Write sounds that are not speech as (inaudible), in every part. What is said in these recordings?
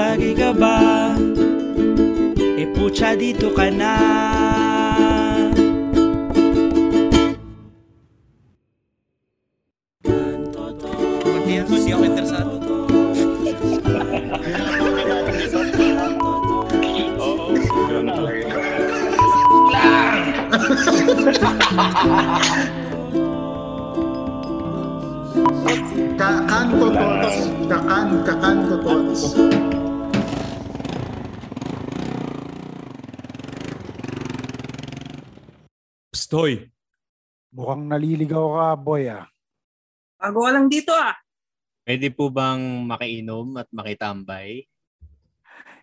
Tagay ka ba? E pucha dito ka na Stoy. Mukhang naliligaw ka, boy ah. Bago ka lang dito ah. Pwede po bang makainom at makitambay?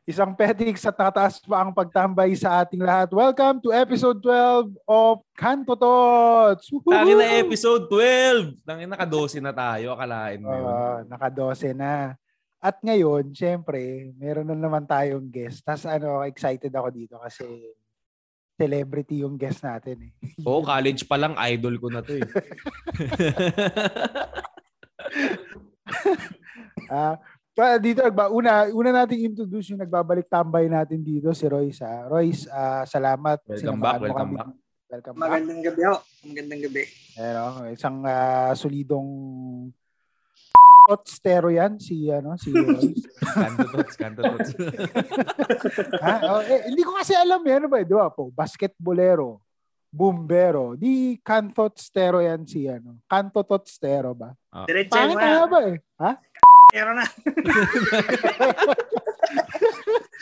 Isang petiks at nakataas pa ang pagtambay sa ating lahat. Welcome to episode 12 of Kanto Tots! Tangin na episode 12! Tangin naka-12 na tayo, akalain mo yun. Oo, naka-12 na. At ngayon, syempre, meron na naman tayong guest. Tapos ano, excited ako dito kasi celebrity yung guest natin eh. (laughs) Oo, college pa lang, idol ko na to eh. (laughs) Ah, pa- dito nagba una una nating introduce yung nagbabalik tambay natin dito si Royce. Ah. Royce, ah, salamat. Welcome back, welcome kami. back. Welcome back. Magandang gabi ako. Magandang gabi. Pero isang ah, solidong Otstero yan si ano si (laughs) Royce. Kanto tots, kanto tots. (laughs) ha? Oh, eh, hindi ko kasi alam yan ano ba, di ba po? Basketbolero, bumbero, di Cantotstero yan si ano. Cantototstero ba? Diretso Pangit na ba eh? Ha? Pero na. (laughs)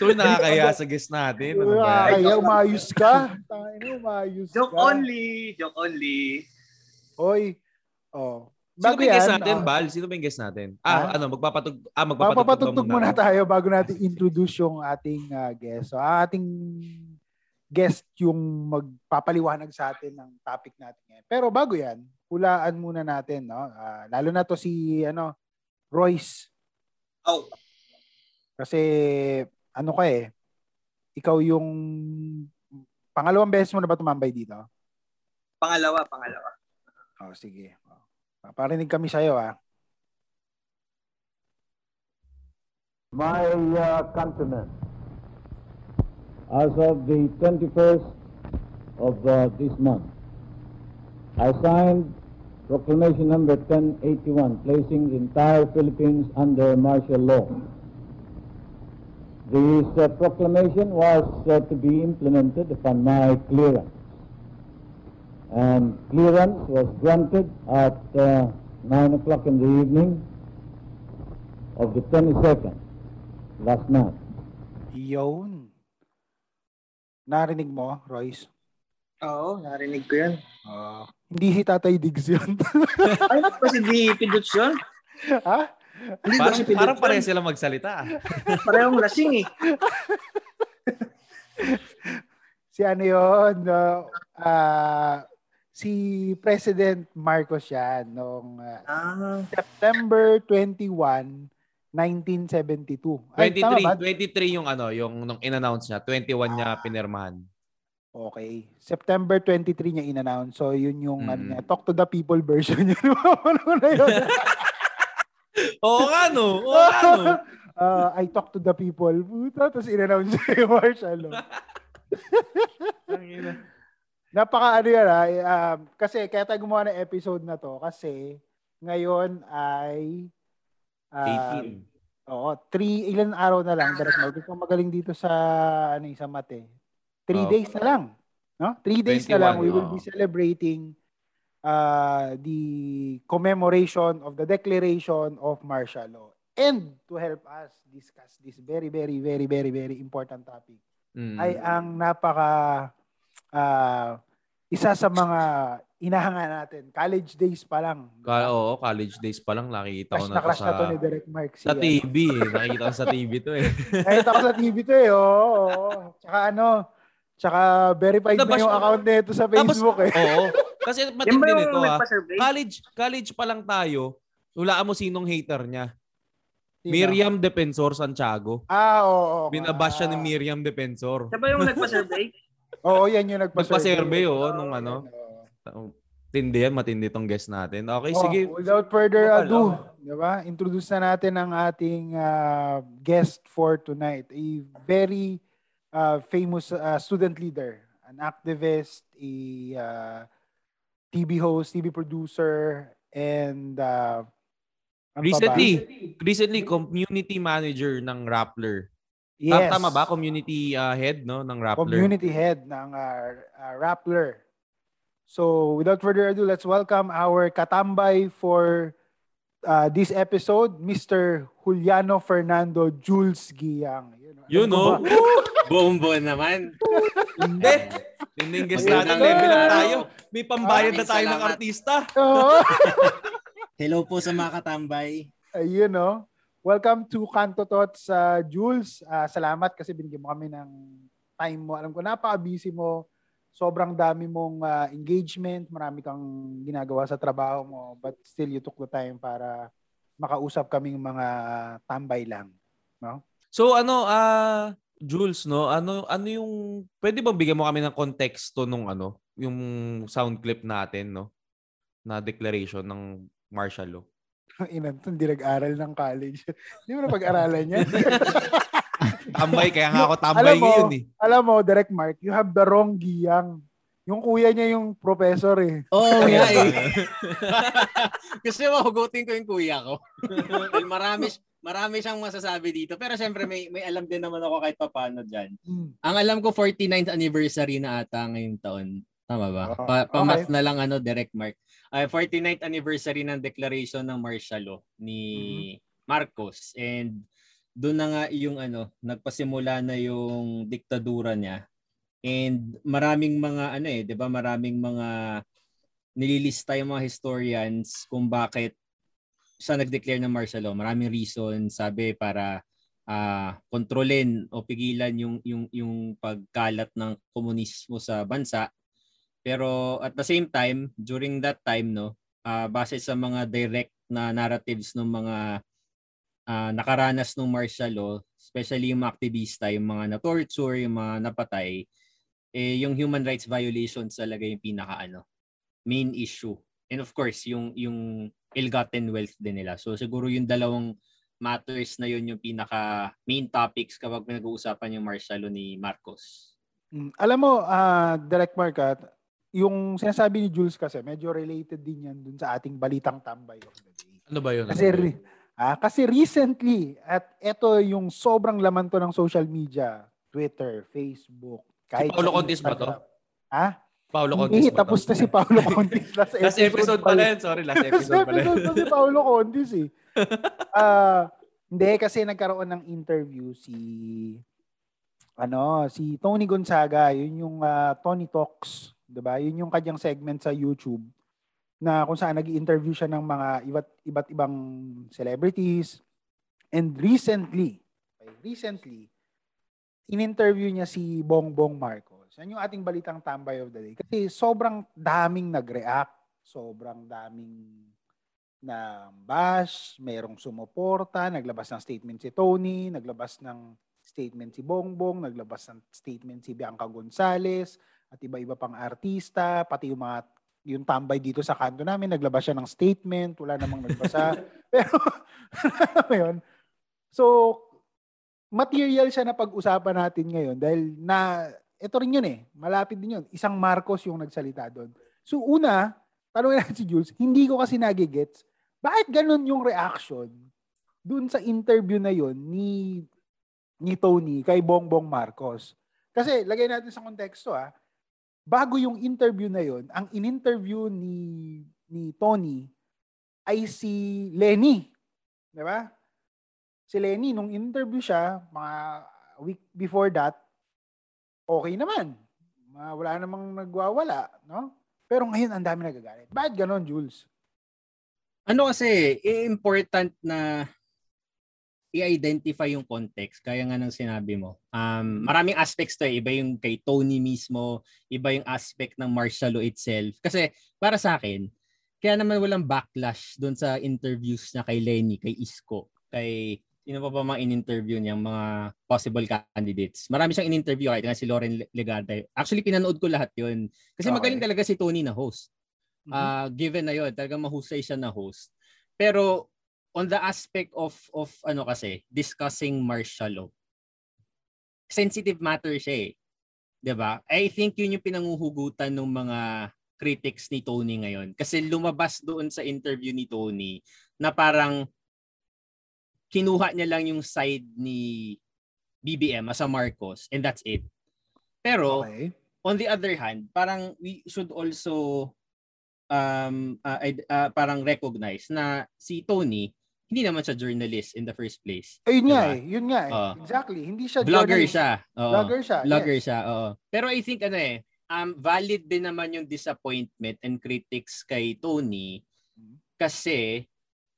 so, nakakaya sa guest natin. Ano ba? Ay, umayos ka. Tangina, umayos Joke ka. only. Joke only. Oy. Oh. Sino Bago ba yung guest natin, ah, Bal? Sino ba yung guest natin? Ha? Ah, ano, magpapatug... Ah, magpapatugtog, Magpapatugtog muna ako? tayo bago natin introduce yung ating ah, guest. So, ang ating guest yung magpapaliwanag sa atin ng topic natin ngayon. Pero bago yan, hulaan muna natin, no? Ah, lalo na to si ano, Royce. Oh. Kasi ano ka eh, ikaw yung pangalawang beses mo na ba tumambay dito? Pangalawa, pangalawa. Oh, sige. Kami sa'yo, ah. my uh, countrymen, as of the 21st of uh, this month, I signed Proclamation number 1081, placing the entire Philippines under martial law. This uh, proclamation was uh, to be implemented upon my clearance. And clearance was granted at uh, 9 o'clock in the evening of the 22nd last night. Yun. Narinig mo, Royce? Oo, narinig ko yun. Oh. hindi si Tatay Diggs yun. (laughs) Ay, ba si Di Piduts yun? ha? Hindi Parang, si parang pareho sila magsalita. Parehong lasing eh. (laughs) Si ano yun? No, ah, si President Marcos yan noong ah, Ah, September 21, 1972. Ay, tama ba? 23, 23 yung ano, yung nung in-announce niya, 21 niya pinirmahan. Okay. September 23 niya in-announce. So, yun yung ano Mm. niya, talk to the people version yun. (laughs) ano na yun? (laughs) Oo nga no, oo nga no. (laughs) Ah, I talk to the people. Puta, tapos in-announce niya yung martial law. Napaka ano yan ha. Um, kasi kaya tayo gumawa ng episode na to kasi ngayon ay ah, 18. Oo, three, ilan araw na lang. Direct Mark. Ikaw magaling dito sa, ano yung sa mate. Three Oo. days na lang. No? Three days na 21, lang. We will oo. be celebrating uh, the commemoration of the declaration of martial law. And to help us discuss this very, very, very, very, very important topic Mm. ay ang napaka ah, isa sa mga inahanga natin. College days pa lang. Ka- oo, college days pa lang nakikita ko na na sa, na to ni Direct Mark. sa Si, TV. eh. Nakikita ko sa TV to eh. (laughs) Nakita ko sa TV to eh. Oo. oo. Tsaka ano, tsaka verified na Nabash yung na- account nito sa Facebook eh. Oo. Kasi (laughs) matindi nito ah. nagpa-survey? College, college pa lang tayo. Hulaan mo sinong hater niya. Sino? Miriam Defensor Santiago. Ah, oo. oo. Binabash siya ni Ah. Miriam Defensor. Siya ba yung nagpa-survey? (laughs) Oo, yan yung nagpa-survey. Oo, nung ano. oo. Tindi yan, matindi tong guest natin. Okay, Oh, sige. Without further ado, di ba? Introduce na natin ang ating ah, guest for tonight. A very ah, famous ah, student leader, an activist, a ah, TV host, TV producer, and uh, Recently, recently community manager ng Rappler. Yes, Tama ba? Community uh, head no ng Rappler. community head ng uh, uh, Rappler. So, without further ado, let's welcome our katambay for uh, this episode, Mr. Juliano Fernando Jules Giyang. No. ba? (laughs) Bombo naman. Hindi. Tinding guest natin. Up araw. tayo. May pambayad na tayo ng artista. Hello po sa mga katambay. Ayun, no? Welcome to Kanto Tots, uh, Jules. Ah, salamat kasi binigyan mo kami ng time mo. Alam ko, napaka-busy mo. Sobrang dami mong ah, engagement. Marami kang ginagawa sa trabaho mo. But still, you took the time para makausap kaming mga tambay lang. So ano, ah Jules, no? Ano ano yung pwede bang bigyan mo kami ng konteksto nung ano, yung sound clip natin, no? Na declaration ng martial law. Ang inan to, hindi nag-aral ng college. (laughs) Hindi mo na pag-aralan yan. (laughs) Tambay kaya nga ako tambay Alam mo, ngayon eh. Alam mo, Direct Mark, you have the wrong giyang. Yung kuya niya yung professor eh. Oo oh, nga eh. Kasi mahugutin (laughs) ko yung kuya ko. Dahil marami, marami siyang masasabi dito. Pero syempre may, may alam din naman ako kahit paano dyan. Hmm. Ang alam ko 49th anniversary na ata ngayong taon. Tama ba? Oh, Pa, pamath okay. na lang ano, direct mark. Ay 49th anniversary ng declaration ng martial law ni Mm-hmm. Marcos. And doon na nga yung ano, nagpasimula na yung diktadura niya. And maraming mga ano eh, 'di ba? Maraming mga nililista yung mga historians kung bakit siya nag-declare ng martial law. Maraming reason, sabi para ah kontrolin o pigilan yung yung yung pagkalat ng komunismo sa bansa. Pero at the same time, during that time no, ah base sa mga direct na narratives ng mga ah, nakaranas ng martial law, especially yung mga aktivista, yung mga na-torture, yung mga napatay, eh yung human rights violations talaga yung pinaka ano, main issue. And of course, yung yung ill-gotten wealth din nila. So siguro yung dalawang matters na yun yung pinaka main topics kapag pinag-uusapan yung martial law ni Marcos. Mm. Alam mo, ah Direct Mark, yung sinasabi ni Jules kasi, medyo related din yan dun sa ating balitang tambay of the day. Ano ba yun? Kasi, re- ah, kasi recently, at ito yung sobrang laman to ng social media, Twitter, Facebook, kahit Paulo sa Contis ba to? Ha? Paulo Hindi, Contis to? tapos na si Paulo Contis. (laughs) Last, Last episode pala yun. Sorry, last Last episode pala yun. episode pa si Paulo Contis eh. (laughs) Ah, hindi, kasi nagkaroon ng interview si ano, si Tony Gonzaga, yun yung ah, Tony Talks, 'di ba? Yun yung kanyang segment sa YouTube na kung saan nag-interview siya ng mga iba't iba't ibang celebrities. And recently, recently in-interview niya si Bongbong Marcos. Yan yung ating balitang tambay of the day. Kasi sobrang daming nag-react, sobrang daming na bash, merong sumuporta, naglabas ng statement si Tony, naglabas ng statement si Bongbong, naglabas ng statement si Bianca Gonzales, at iba-iba pang artista, pati yung mga yung tambay dito sa kanto namin, naglabas siya ng statement, wala namang nagbasa. (laughs) Pero, alam yun? So, material siya na pag-usapan natin ngayon dahil na, ito rin yun eh, malapit din yun. Isang Marcos yung nagsalita doon. So, una, tanongin natin si Jules, hindi ko kasi nagigets, bakit ganun yung reaction dun sa interview na yon ni ni Tony kay Bongbong Marcos? Kasi, lagay natin sa konteksto ah, bago yung interview na yon, ang in-interview ni ni Tony ay si Lenny. 'Di ba? Si Lenny nung interview siya mga week before that, okay naman. Ma- Wala namang nagwawala, no? Pero ngayon ang dami nagagalit. Bakit ganon, Jules? Ano kasi, important na i-identify yung context, kaya nga ng sinabi mo. Um, maraming aspects to eh. Iba yung kay Tony mismo, iba yung aspect ng martial law itself. Kasi para sa akin, kaya naman walang backlash doon sa interviews niya kay Lenny, kay Isko, kay sino pa ba mga in-interview niya, mga possible candidates. Marami siyang in-interview kahit nga si Lauren Legarda. Actually, pinanood ko lahat yun. Kasi Okay. magaling talaga si Tony na host. uh, given na yun, talagang mahusay siya na host. Pero on the aspect of of ano kasi, discussing martial law, sensitive matter siya eh. 'Di ba? I think yun yung pinanguhugutan ng mga critics ni Tony ngayon. Kasi lumabas doon sa interview ni Tony na parang kinuha niya lang yung side ni BBM as a Marcos and that's it. Pero Okay. on the other hand, parang we should also um uh, uh, parang recognize na si Tony hindi naman siya journalist in the first place. Ayun nga Diba? eh. Yun nga eh. Exactly. Hindi siya Vlogger journalist. siya. Oo. Vlogger siya. Vlogger yes. siya, oo. Pero I think ano eh, um, valid din naman yung disappointment and critics kay Tony kasi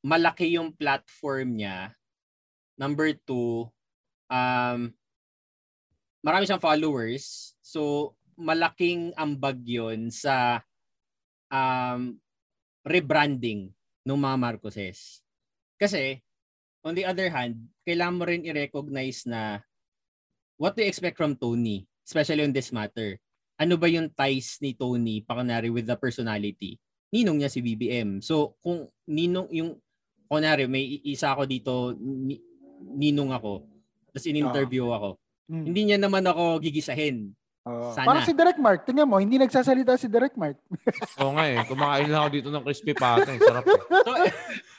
malaki yung platform niya. Number two, um, marami siyang followers. So, malaking ambag yun sa um, rebranding ng mga Marcoses. Kasi, on the other hand, kailangan mo rin i-recognize na what do you expect from Tony, especially on this matter? Ano ba yung ties ni Tony, pakunari, with the personality? Ninong niya si BBM. So, kung ninong yung, kunwari, may isa ako dito, ni, ninong ako, tapos in-interview ako, Mm. hindi niya naman ako gigisahin. Oo. Sana. Parang si Direct Mark. Tingnan mo, hindi nagsasalita si Direct Mark. (laughs) Oo nga eh. Kumakain lang ako dito ng crispy pata. Eh. Sarap eh. So,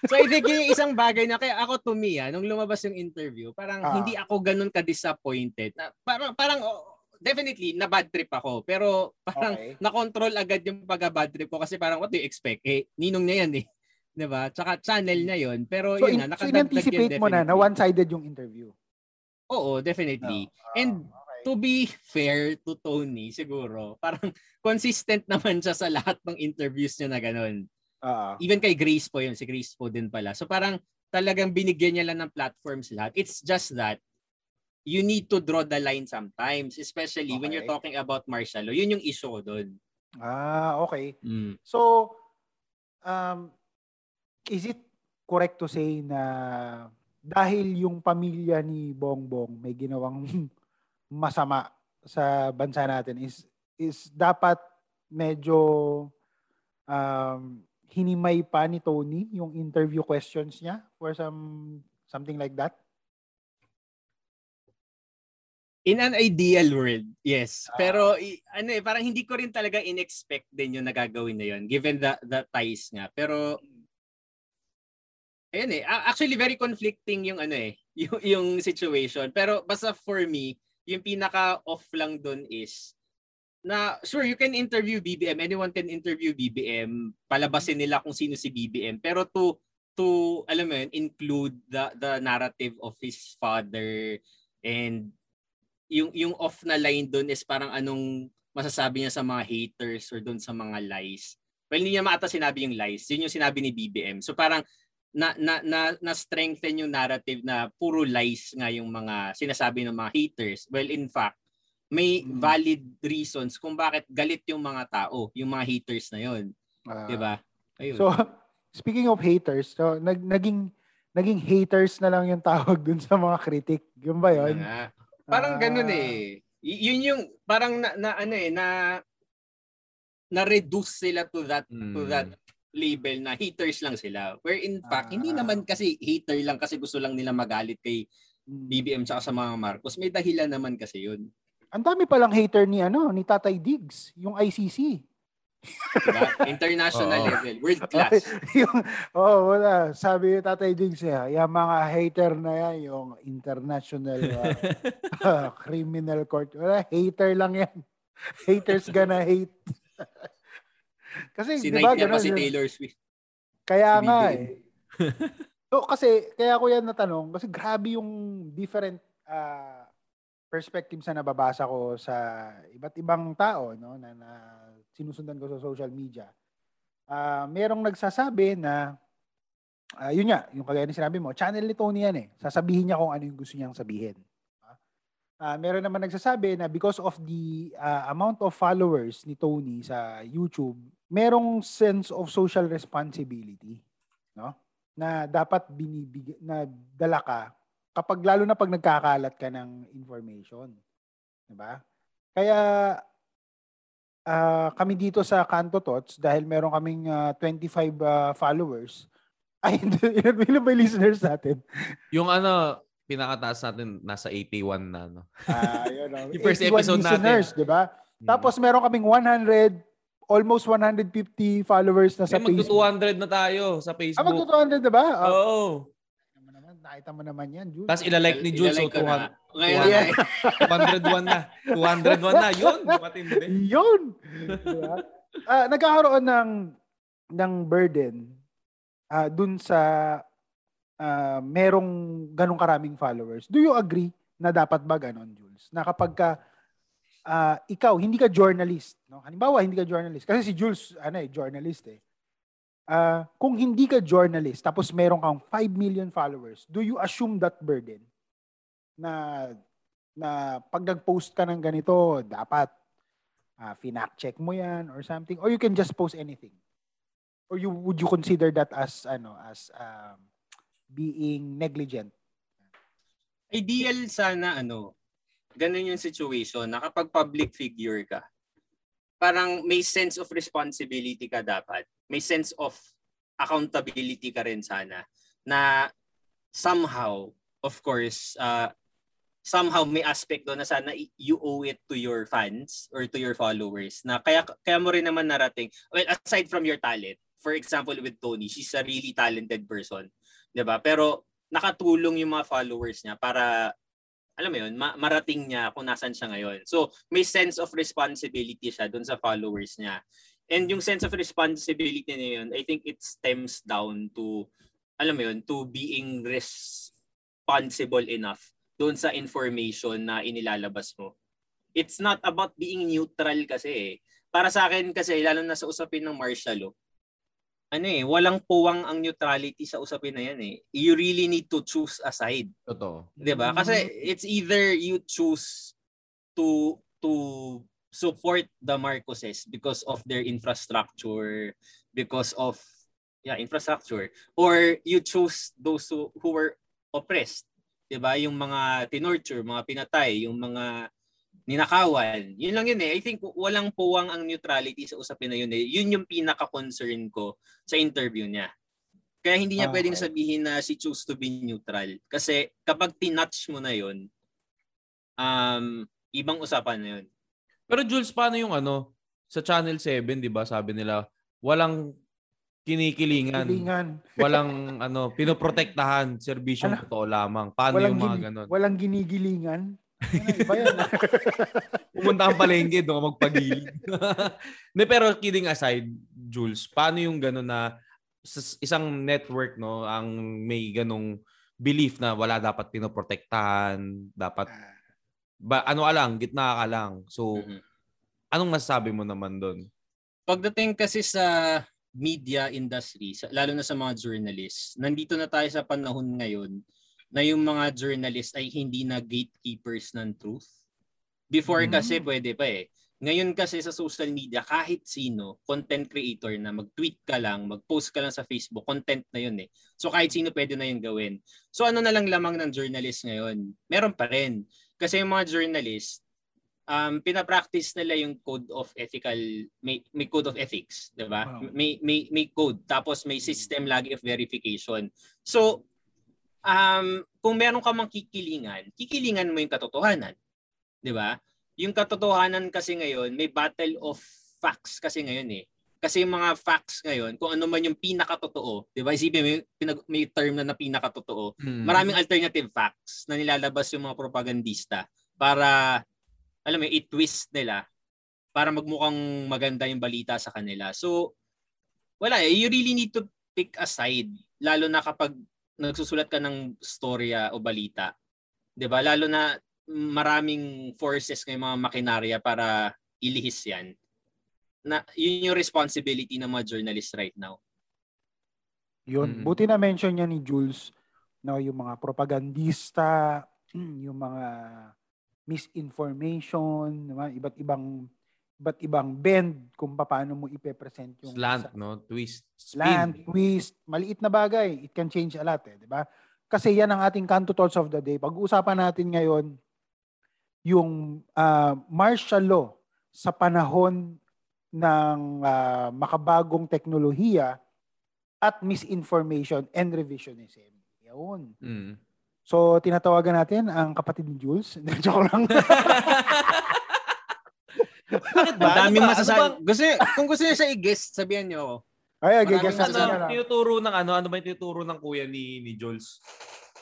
so I think yun yung isang bagay na kaya ako to me, ah, nung lumabas yung interview, parang Ah. hindi ako ganun ka-disappointed. Na, parang, parang oh, definitely, na bad trip ako. Pero parang Okay. na-control agad yung pagka-bad trip ko kasi parang what do you expect? Eh, ninong niya yan eh. (laughs) 'Di ba? Tsaka channel niya yon Pero So, yun in, so nakadagdag in-anticipate yun mo na na one-sided yung interview. Oo, definitely. Ah, And. To be fair to Tony, siguro, parang (laughs) consistent naman siya sa lahat ng interviews niya na ganun. Ah, Even kay Grace po yun, si Grace po din pala. So parang talagang binigyan niya lang ng platforms lahat. It's just that you need to draw the line sometimes, especially when you're Okay. talking about martial law. Yun yung issue doon. ah, okay. Mm. So, um, is it correct to say na dahil yung pamilya ni Bongbong may ginawang masama sa bansa natin is is dapat medyo um, hinimay pa ni Tony yung interview questions niya for some something like that? In an ideal world, yes. Ah. Pero ano eh, parang hindi ko rin talaga in-expect din yung nagagawin na yun given the, the ties nga. Pero Ayan eh. Actually, very conflicting yung ano eh, (laughs) yung, yung situation. Pero basta for me, yung pinaka-off lang dun is na sure you can interview BBM, anyone can interview BBM, palabasin nila kung sino si BBM, pero to to alam mo yun, include the the narrative of his father and yung yung off na line doon is parang anong masasabi niya sa mga haters or doon sa mga lies. Well, hindi niya maata sinabi yung lies. Yun yung sinabi ni BBM. So parang na na na, na strengthen yung narrative na puro lies nga yung mga sinasabi ng mga haters. Well, in fact, may Mm. valid reasons kung bakit galit yung mga tao, yung mga haters na yun, Ah, 'di ba? Ayun. So, (laughs) speaking of haters, so nag, naging naging haters na lang yung tawag dun sa mga critic. Yun ba Yun nga. Parang Ah. ganun eh. Y- yun yung parang na, na ano eh na na reduce sila to that to Mm. that label na haters lang sila. Where in fact, hindi Ah. naman kasi hater lang kasi gusto lang nila magalit kay. BBM tsaka sa mga Marcos. May dahilan naman kasi yun. Ang dami palang hater ni ano, ni Tatay Diggs, yung ICC. Diba? International Oo. level. World (laughs) class. yung, oh, wala. Sabi ni Tatay Diggs, eh, yung mga hater na yan, yung international uh, uh, (laughs) criminal court. Wala, hater lang yan. (laughs) Haters gonna hate. Kasi, di ba, Sinight niya pa ganun si. Taylor Swift. Kaya si nga eh. (laughs) So, kasi, kaya ko yan natanong, kasi grabe yung different uh, perspectives na nababasa ko sa iba't ibang tao no, na, na sinusundan ko sa social media. Ah, merong nagsasabi na, ah, yun nga, yung kagaya na sinabi mo, channel ni Tony yan eh. Sasabihin niya kung ano yung gusto niyang sabihin. Ah, meron naman nagsasabi na because of the ah, amount of followers ni Tony sa YouTube, merong sense of social responsibility, no? Na dapat binibig na dala ka kapag lalo na pag nagkakalat ka ng information, 'di ba? Kaya ah, kami dito sa Kanto Tots, dahil meron kaming ah, 25 ah, followers, ay, ilan ba yung listeners natin? Yung ano, pinakataas natin, nasa 81 na. No? Ah, yun, oh. (laughs) Yung first 81 episode natin. di ba? Mm. Tapos meron kaming 100, almost 150 followers na sa Ay, magto Facebook. 200 na tayo sa Ah, Facebook. magto 200 na ba? Ah, Oo. naman naman, nakita mo naman yan, Jules. Tapos ilalike ni Jules, so Ilalike ko na. 200, Ngayon (laughs) na. 201 na. 201 na. Yun, matindi. Yun! Diba? Ah, nagkakaroon ng ng burden ah dun sa ah, merong ganong karaming followers. Do you agree na dapat ba ganon, Jules? Na kapag ka ah, ikaw, hindi ka journalist, no? Halimbawa, hindi ka journalist. Kasi si Jules, ano eh, journalist eh. Ah, kung hindi ka journalist, tapos meron kang 5 million followers, do you assume that burden? Na na pag nag-post ka ng ganito, dapat uh, finact check mo yan or something or you can just post anything or you would you consider that as ano as um, being negligent? Ideal sana ano, ganun yung situation na kapag public figure ka, parang may sense of responsibility ka dapat. May sense of accountability ka rin sana na somehow, of course, uh, somehow may aspect doon na sana you owe it to your fans or to your followers na kaya kaya mo rin naman narating. Well aside from your talent for example with Tony she's a really talented person 'di ba pero nakatulong yung mga followers niya para alam mo yun, ma- marating niya kung nasan siya ngayon. So, may sense of responsibility siya dun sa followers niya. And yung sense of responsibility niya yun, I think it stems down to, alam mo yun, to being responsible enough doon sa information na inilalabas mo. It's not about being neutral kasi eh. Para sa akin kasi, lalo na sa usapin ng martial law, ano eh, walang puwang ang neutrality sa usapin na yan eh. You really need to choose a side. Totoo. 'di ba? Kasi it's either you choose to to support the Marcoses because of their infrastructure, because of yeah, infrastructure or you choose those who, who were oppressed, 'di ba? Yung mga tinorture, mga pinatay, yung mga ninakawan. Yun lang yun eh. I think walang puwang ang neutrality sa usapin na yun eh. Yun yung pinaka-concern ko sa interview niya. Kaya hindi niya Ah, pwedeng okay. sabihin na she choose to be neutral. Kasi kapag tinouch mo na yun, um, ibang usapan na yun. Pero Jules, paano yung ano, sa Channel 7, di ba, sabi nila, walang kinikilingan, Kilingan. (laughs) walang ano, pinoprotektahan, serbisyong Ano? totoo lamang. Paano walang yung mga gini- ganon? walang ginigilingan iba yan (laughs) Pumunta ang palengke, doon ka magpagilid. (laughs) Hindi, pero kidding aside, Jules, paano yung gano'n na sa isang network, no, ang may ganong belief na wala dapat pinoprotektahan, dapat, ba, ano ka lang, gitna ka lang. So, Mhm. anong masasabi mo naman doon? Pagdating kasi sa media industry, sa- lalo na sa mga journalists, nandito na tayo sa panahon ngayon na yung mga journalists ay hindi na gatekeepers ng truth. Before Mm. kasi pwede pa eh. Ngayon kasi sa social media, kahit sino, content creator na mag-tweet ka lang, mag-post ka lang sa Facebook, content na yun eh. So kahit sino pwede na yun gawin. So ano na lang lamang ng journalist ngayon? Meron pa rin. Kasi yung mga journalist, um, pinapractice nila yung code of ethical, may, may code of ethics, di ba? Wow. May, may, may code, tapos may system lagi of verification. So, um, kung meron ka mang kikilingan, kikilingan mo yung katotohanan. Di ba? Yung katotohanan kasi ngayon, may battle of facts kasi ngayon eh. Kasi yung mga facts ngayon, kung ano man yung pinakatotoo, di ba? Isipin mo, pinag- may term na na pinakatotoo. Maraming alternative facts na nilalabas yung mga propagandista para, alam mo, i-twist nila para magmukhang maganda yung balita sa kanila. So, wala eh. You really need to pick a side. Lalo na kapag nagsusulat ka ng storya o balita. 'Di ba Lalo na maraming forces ng mga makinarya para ilihis yan. Na, yun yung responsibility ng mga journalists right now. Yun. Mm. Buti na mention niya ni Jules no yung mga propagandista, (clears throat) yung mga misinformation, diba? iba't ibang iba't ibang bend kung paano mo ipe-present yung Slant, isa- no? Twist. slant, Spin. twist, maliit na bagay. It can change a lot eh, di ba? Kasi yan ang ating Kanto Thoughts of the Day. Pag-uusapan natin ngayon yung ah, martial law sa panahon ng ah, makabagong teknolohiya at misinformation and revisionism. Yun. Mm. So, tinatawagan natin ang kapatid ni Jules. (laughs) Joke lang. (laughs) Bakit ba? Ang daming Ano masasabi. Ano bang- gusto, kung gusto niya siya i-guest, sabihan niyo ako. Ay, gigas ano, natin ah. tinuturo ng ano? Ano ba yung tinuturo ng kuya ni ni Jules?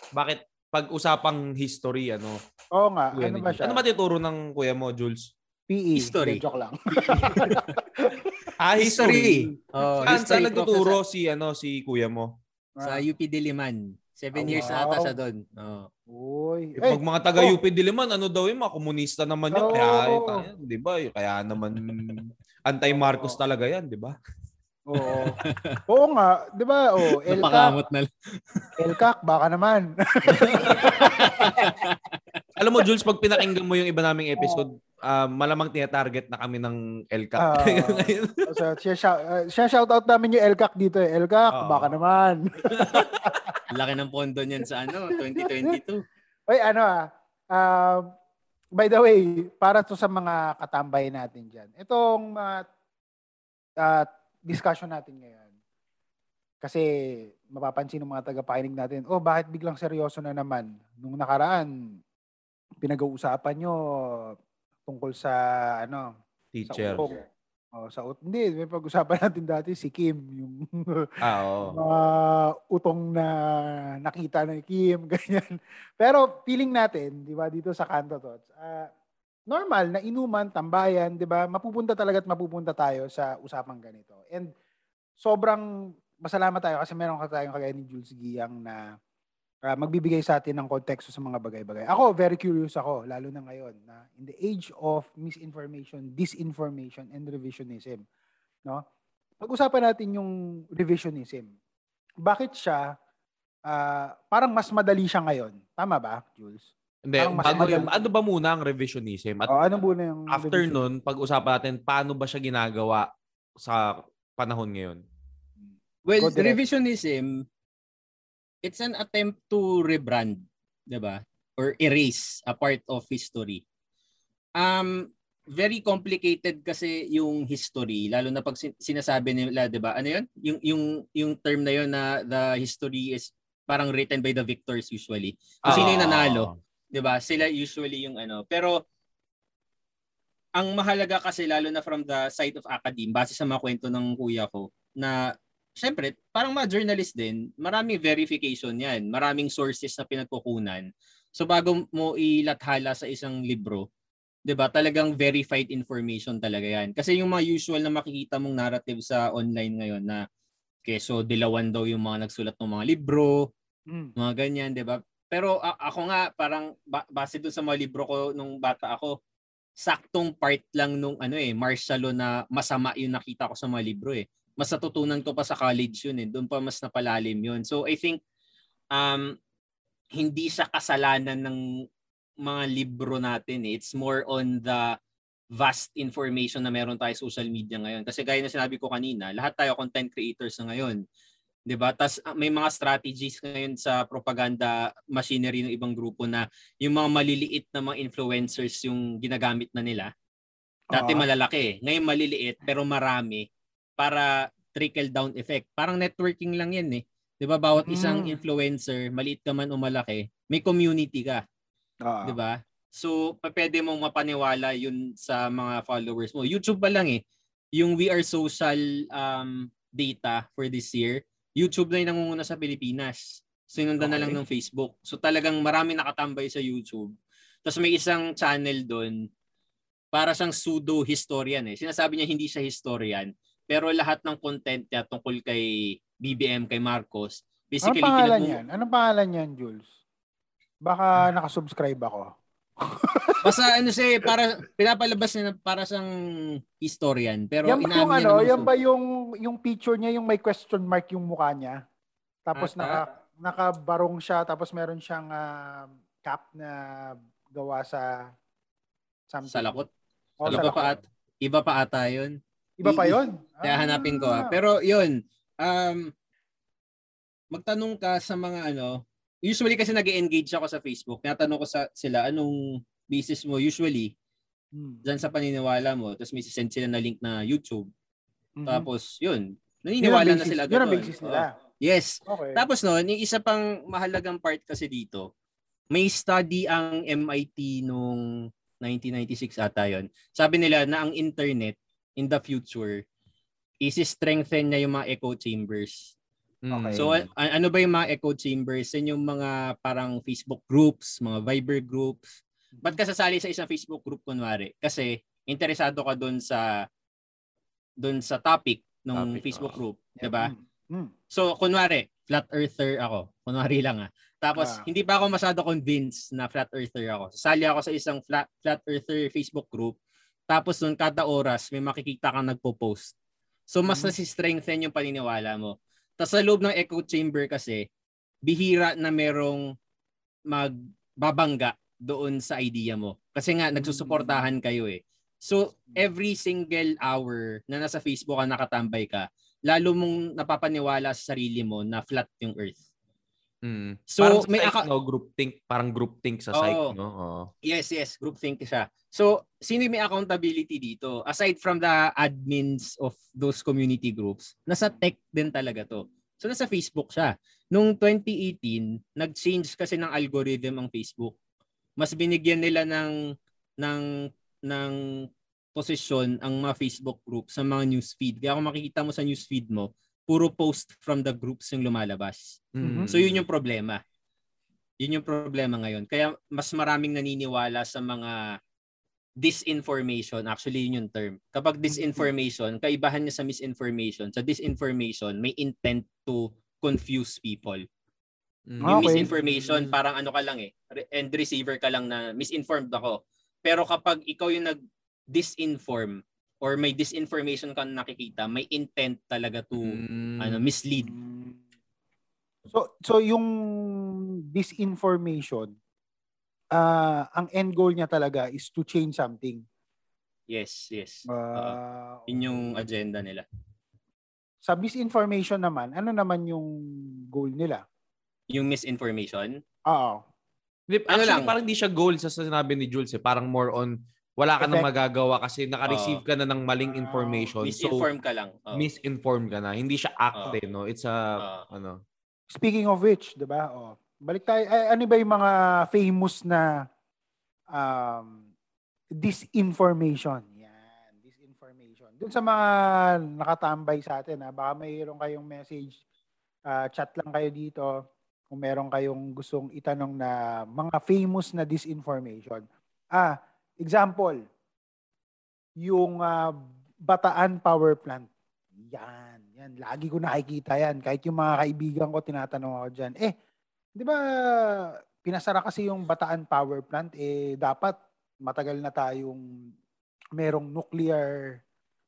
Bakit pag usapang history ano? Oo nga. Kuya Ano ba siya? Ano ba tinuturo ng kuya mo, Jules? PE. History. Joke lang. (laughs) Ah, history. Oh, Saan, nagtuturo si ano si kuya mo? Sa UP Diliman. Seven Oh, years wow. ata siya doon. Oh. Uy. Eh, pag mga taga UP Diliman, ano daw yun, mga komunista naman yun. Oo. Kaya, eh, di ba? Kaya naman anti-Marcos talaga yan, di ba? Oo. Oo nga. Di ba? Oh, LCAC. (laughs) Napakamot na lang. LCAC, baka naman. (laughs) (laughs) Alam mo, Jules, pag pinakinggan mo yung iba naming episode, ah, malamang tina-target na kami ng LCAP. Ah. Ngayon. (laughs) so, siya, shout, uh, siya shout out namin yung LCAC dito eh. LCAC, Oo. baka naman. (laughs) Laki ng pondo niyan sa ano, 2022. Uy, ano ah. um, by the way, para to sa mga katambay natin dyan. Itong mga ah, discussion natin ngayon. Kasi mapapansin ng mga tagapakinig natin, oh, bakit biglang seryoso na naman? Nung nakaraan, pinag-uusapan nyo tungkol sa ano, Teacher. Sa utong. Oh, sa ut hindi, may pag-usapan (laughs) natin dati si Kim, yung (laughs) Ah, oo. (laughs) mga utong na nakita ni Kim, ganyan. Pero feeling natin, di ba, dito sa Kanto Tots, ah, normal na inuman, tambayan, di ba, mapupunta talaga at mapupunta tayo sa usapang ganito. And sobrang masalamat tayo kasi meron ka tayong kagaya ni Jules Giyang na ah, magbibigay sa atin ng konteksto sa mga bagay-bagay. Ako, very curious ako, lalo na ngayon, na in the age of misinformation, disinformation, and revisionism, no? Pag-usapan natin yung revisionism. Bakit siya, ah, parang mas madali siya ngayon? Tama ba, Jules? Hindi, Parang mas bago madali. yun, ano ba muna ang revisionism? At o, ano muna yung after nun, pag-usapan natin, paano ba siya ginagawa sa panahon ngayon? Well, Go direct. revisionism, it's an attempt to rebrand, 'di ba? Or erase a part of history. Um very complicated kasi yung history, lalo na pag sin- sinasabi nila, 'di ba? Ano 'yun? Yung yung yung term na 'yon na the history is parang written by the victors usually. Kung sino yung nanalo, 'di ba? Sila usually yung ano. Pero ang mahalaga kasi lalo na from the side of academe, base sa mga kwento ng kuya ko, na syempre, parang mga journalist din, maraming verification yan. Maraming sources na pinagkukunan. So bago mo ilathala sa isang libro, 'di ba? Talagang verified information talaga 'yan. Kasi yung mga usual na makikita mong narrative sa online ngayon na keso dilawan daw yung mga nagsulat ng mga libro, Mm. mga ganyan, 'di ba? Pero a- ako nga parang ba- base dun sa mga libro ko nung bata ako, saktong part lang nung ano eh, martial law na masama yung nakita ko sa mga libro eh. Mas natutunan ko pa sa college yun eh. Doon pa mas napalalim yun. So I think um hindi sa kasalanan ng mga libro natin eh. It's more on the vast information na meron tayo sa social media ngayon. Kasi gaya na sinabi ko kanina, lahat tayo content creators na ngayon. 'di ba? Tas ah, may mga strategies ngayon sa propaganda machinery ng ibang grupo na yung mga maliliit na mga influencers yung ginagamit na nila. Dati Oo. malalaki, eh. ngayon maliliit pero marami para trickle down effect. Parang networking lang 'yan eh. 'Di ba? Bawat isang Mm. influencer, maliit ka man o malaki, may community ka, Oo. 'di ba? So, pwede mong mapaniwala yun sa mga followers mo. YouTube pa lang eh. Yung We Are Social um, data for this year, YouTube na yung nangunguna sa Pilipinas. Sinundan na lang Okay. ng Facebook. So talagang marami nakatambay sa YouTube. Tapos may isang channel doon para siyang pseudo-historian eh. Sinasabi niya hindi siya historian, pero lahat ng content niya tungkol kay BBM, kay Marcos, Anong basically pangalan pinag- yan? Anong pangalan yan, Jules? Baka nakasubscribe ako. (laughs) Basta ano siya, eh, para pinapalabas niya para siyang historian. Pero yan ba yung ano, yan ba yung, yung picture niya, yung may question mark yung mukha niya? Tapos Ata. naka, nakabarong siya, tapos meron siyang ah, cap na gawa sa something. sa lakot? Oh, iba sa pa lakot. at iba pa ata 'yun. Iba pa yun? Kaya hanapin ko ah. Ah. Pero 'yun, um magtanong ka sa mga ano, usually kasi nag engage ako sa Facebook. Tinatanong ko sa sila anong business mo usually Mm. dyan sa paniniwala mo. Tapos may send sila na link na YouTube. Mhm. Tapos, yun. Yun Naniniwala na sila Yun ang basis nila. Yes. Okay. Tapos no, yung isa pang mahalagang part kasi dito, may study ang MIT nung 1996 ata yon. Sabi nila na ang internet in the future is strengthen niya yung mga echo chambers. Mm. So a- ano ba yung mga echo chambers? Yan yung mga parang Facebook groups, mga Viber groups. Ba't ka sasali sa isang Facebook group kunwari? Kasi interesado ka doon sa doon sa topic ng Topic, Facebook oo. group, 'di ba? Mm. So, kunwari, flat earther ako. Kunwari lang ah. Tapos, Ah. hindi pa ako masyado convinced na flat earther ako. Sasali ako sa isang flat, flat earther Facebook group. Tapos, nun kada oras, may makikita kang nagpo-post. So, mas Mhm. nasi-strengthen yung paniniwala mo. Tapos, sa loob ng echo chamber kasi, bihira na merong magbabangga doon sa idea mo. Kasi nga, nagsusuportahan kayo eh. So, every single hour na nasa Facebook ka nakatambay ka, lalo mong napapaniwala sa sarili mo na flat yung earth. Mm. So, parang may psych, aka- no, group think, parang group think sa psych, no? Oo. Yes, yes, groupthink siya. So, sino yung may accountability dito? Aside from the admins of those community groups, nasa tech din talaga to. So, nasa Facebook siya. Nung 2018, nag-change kasi ng algorithm ang Facebook. Mas binigyan nila ng ng ng posisyon ang mga Facebook group sa mga newsfeed. Kaya kung makikita mo sa newsfeed mo, puro post from the groups yung lumalabas. Mm. So yun yung problema. Yun yung problema ngayon. Kaya mas maraming naniniwala sa mga disinformation. Actually, yun yung term. Kapag disinformation, kaibahan niya sa misinformation. Sa disinformation, may intent to confuse people. Mm. Yung Okay. misinformation, parang ano ka lang eh. End receiver ka lang na misinformed ako. Pero kapag ikaw yung nag-disinform or may disinformation ka na nakikita, may intent talaga to Mm. ano mislead. So so yung disinformation ah ang end goal niya talaga is to change something. Yes, yes. Ah, Yun yung agenda nila. sa misinformation naman, ano naman yung goal nila? Yung misinformation. Oo. Hindi, Ano Actually, lang? parang di siya goal sa sinabi ni Jules eh. Parang more on, wala ka nang magagawa kasi naka-receive Oo. ka na ng maling Ah, information. so, Misinform ka lang. Oo. misinform ka na. Hindi siya act Oo. eh, no? It's a, Oo. ano, Speaking of which, 'di ba? Oh, balik tayo. Ay, ano ba yung mga famous na um, disinformation? Yan, disinformation. Doon sa mga nakatambay sa atin, ha, baka mayroon kayong message, ah, chat lang kayo dito kung meron kayong gustong itanong na mga famous na disinformation. Ah, example, yung ah, Bataan Power Plant. Yan, yan. Lagi ko nakikita yan. Kahit yung mga kaibigan ko, tinatanong ako dyan. Eh, di ba, pinasara kasi yung Bataan Power Plant, eh, dapat matagal na tayong merong nuclear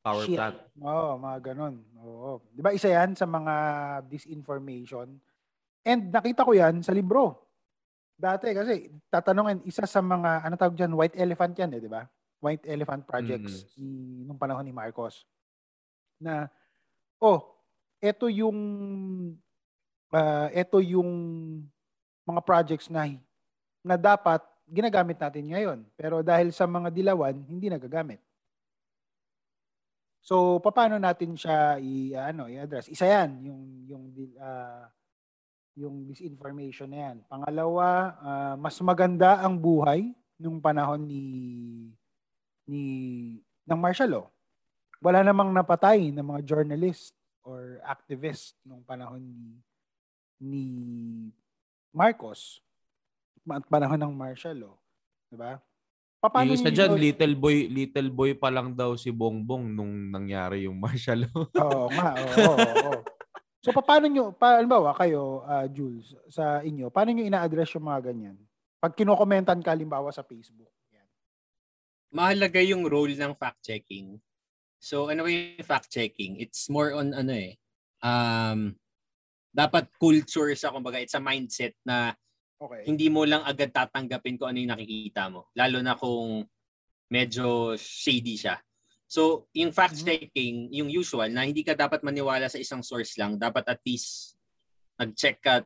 power Shit. plant. Oo, mga ganun. Oo. Di ba isa yan sa mga disinformation? And nakita ko yan sa libro. Dati kasi tatanungin, isa sa mga, ano tawag dyan, white elephant yan eh, di ba? White elephant projects ni, nung panahon ni Marcos. Na, oh, eto yung, ah, eto yung mga projects na, na dapat ginagamit natin ngayon. Pero dahil sa mga dilawan, hindi nagagamit. So, paano natin siya i ano, i-address? Isa 'yan, yung yung ah, yung disinformation na 'yan. Pangalawa, ah, mas maganda ang buhay nung panahon ni ni ng martial law. Wala namang napatay ng mga journalist or activist nung panahon ni ni Marcos at panahon ng martial law, 'di ba? Paano yung isa dyan, little boy, little boy pa lang daw si Bongbong nung nangyari yung (laughs) martial law. Oo nga, oo, oo, oo. So paano nyo, pa, halimbawa kayo, ah, Jules, sa inyo, paano nyo ina-address yung mga ganyan? Pag kinokomentan ka, halimbawa sa Facebook. Yan. Mahalaga yung role ng fact-checking. So, ano yung fact-checking? It's more on ano eh. Um, dapat culture siya, kumbaga, it's a mindset na Okay. hindi mo lang agad tatanggapin kung ano yung nakikita mo. Lalo na kung medyo shady siya. So, yung fact-checking, yung usual, na hindi ka dapat maniwala sa isang source lang, dapat at least nag-check ka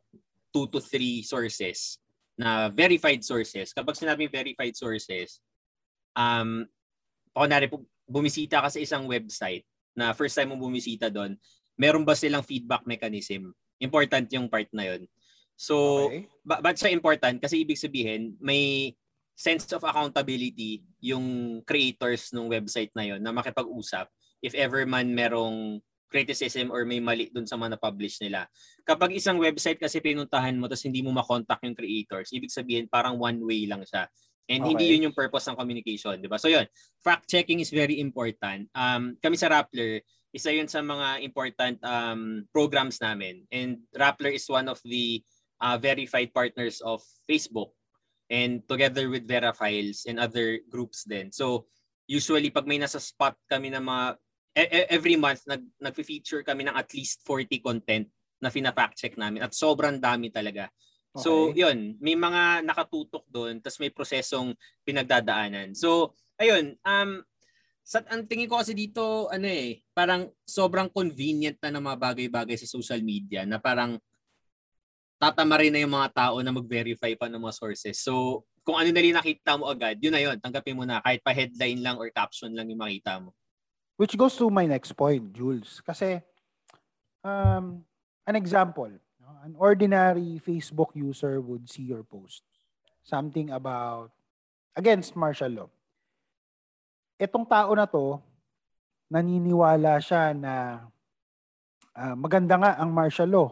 two to three sources na verified sources. Kapag sinabing verified sources, um, kunwari po, bumisita ka sa isang website na first time mo bumisita doon, meron ba silang feedback mechanism? Important yung part na yun. So, Okay. ba- ba't siya important? Kasi ibig sabihin, may sense of accountability yung creators ng website na yon na makipag-usap if ever man merong criticism or may mali dun sa mga na-publish nila. Kapag isang website kasi pinuntahan mo tapos hindi mo makontak yung creators, ibig sabihin parang one way lang siya. And hindi Okay. yun yung purpose ng communication, di ba? So yun, fact checking is very important. Um, kami sa Rappler, isa yun sa mga important um, programs namin. And Rappler is one of the uh, verified partners of Facebook and together with Verifiles and other groups din. So usually pag may nasa spot kami na mga e- e- every month nag nagfe-feature kami ng at least 40 content na fina-fact check namin at sobrang dami talaga. So Okay. yun, may mga nakatutok doon tapos may prosesong pinagdadaanan. So ayun, um sa ang tingin ko kasi dito ano eh, parang sobrang convenient na ng mga bagay-bagay sa social media na parang tatama rin na yung mga tao na mag-verify pa ng mga sources. So, kung ano na rin nakita mo agad, yun na yun. Tanggapin mo na. Kahit pa headline lang or caption lang yung makita mo. Which goes to my next point, Jules. Kasi, um, an example, an ordinary Facebook user would see your post. Something about, against martial law. Itong tao na to, naniniwala siya na ah, maganda nga ang martial law.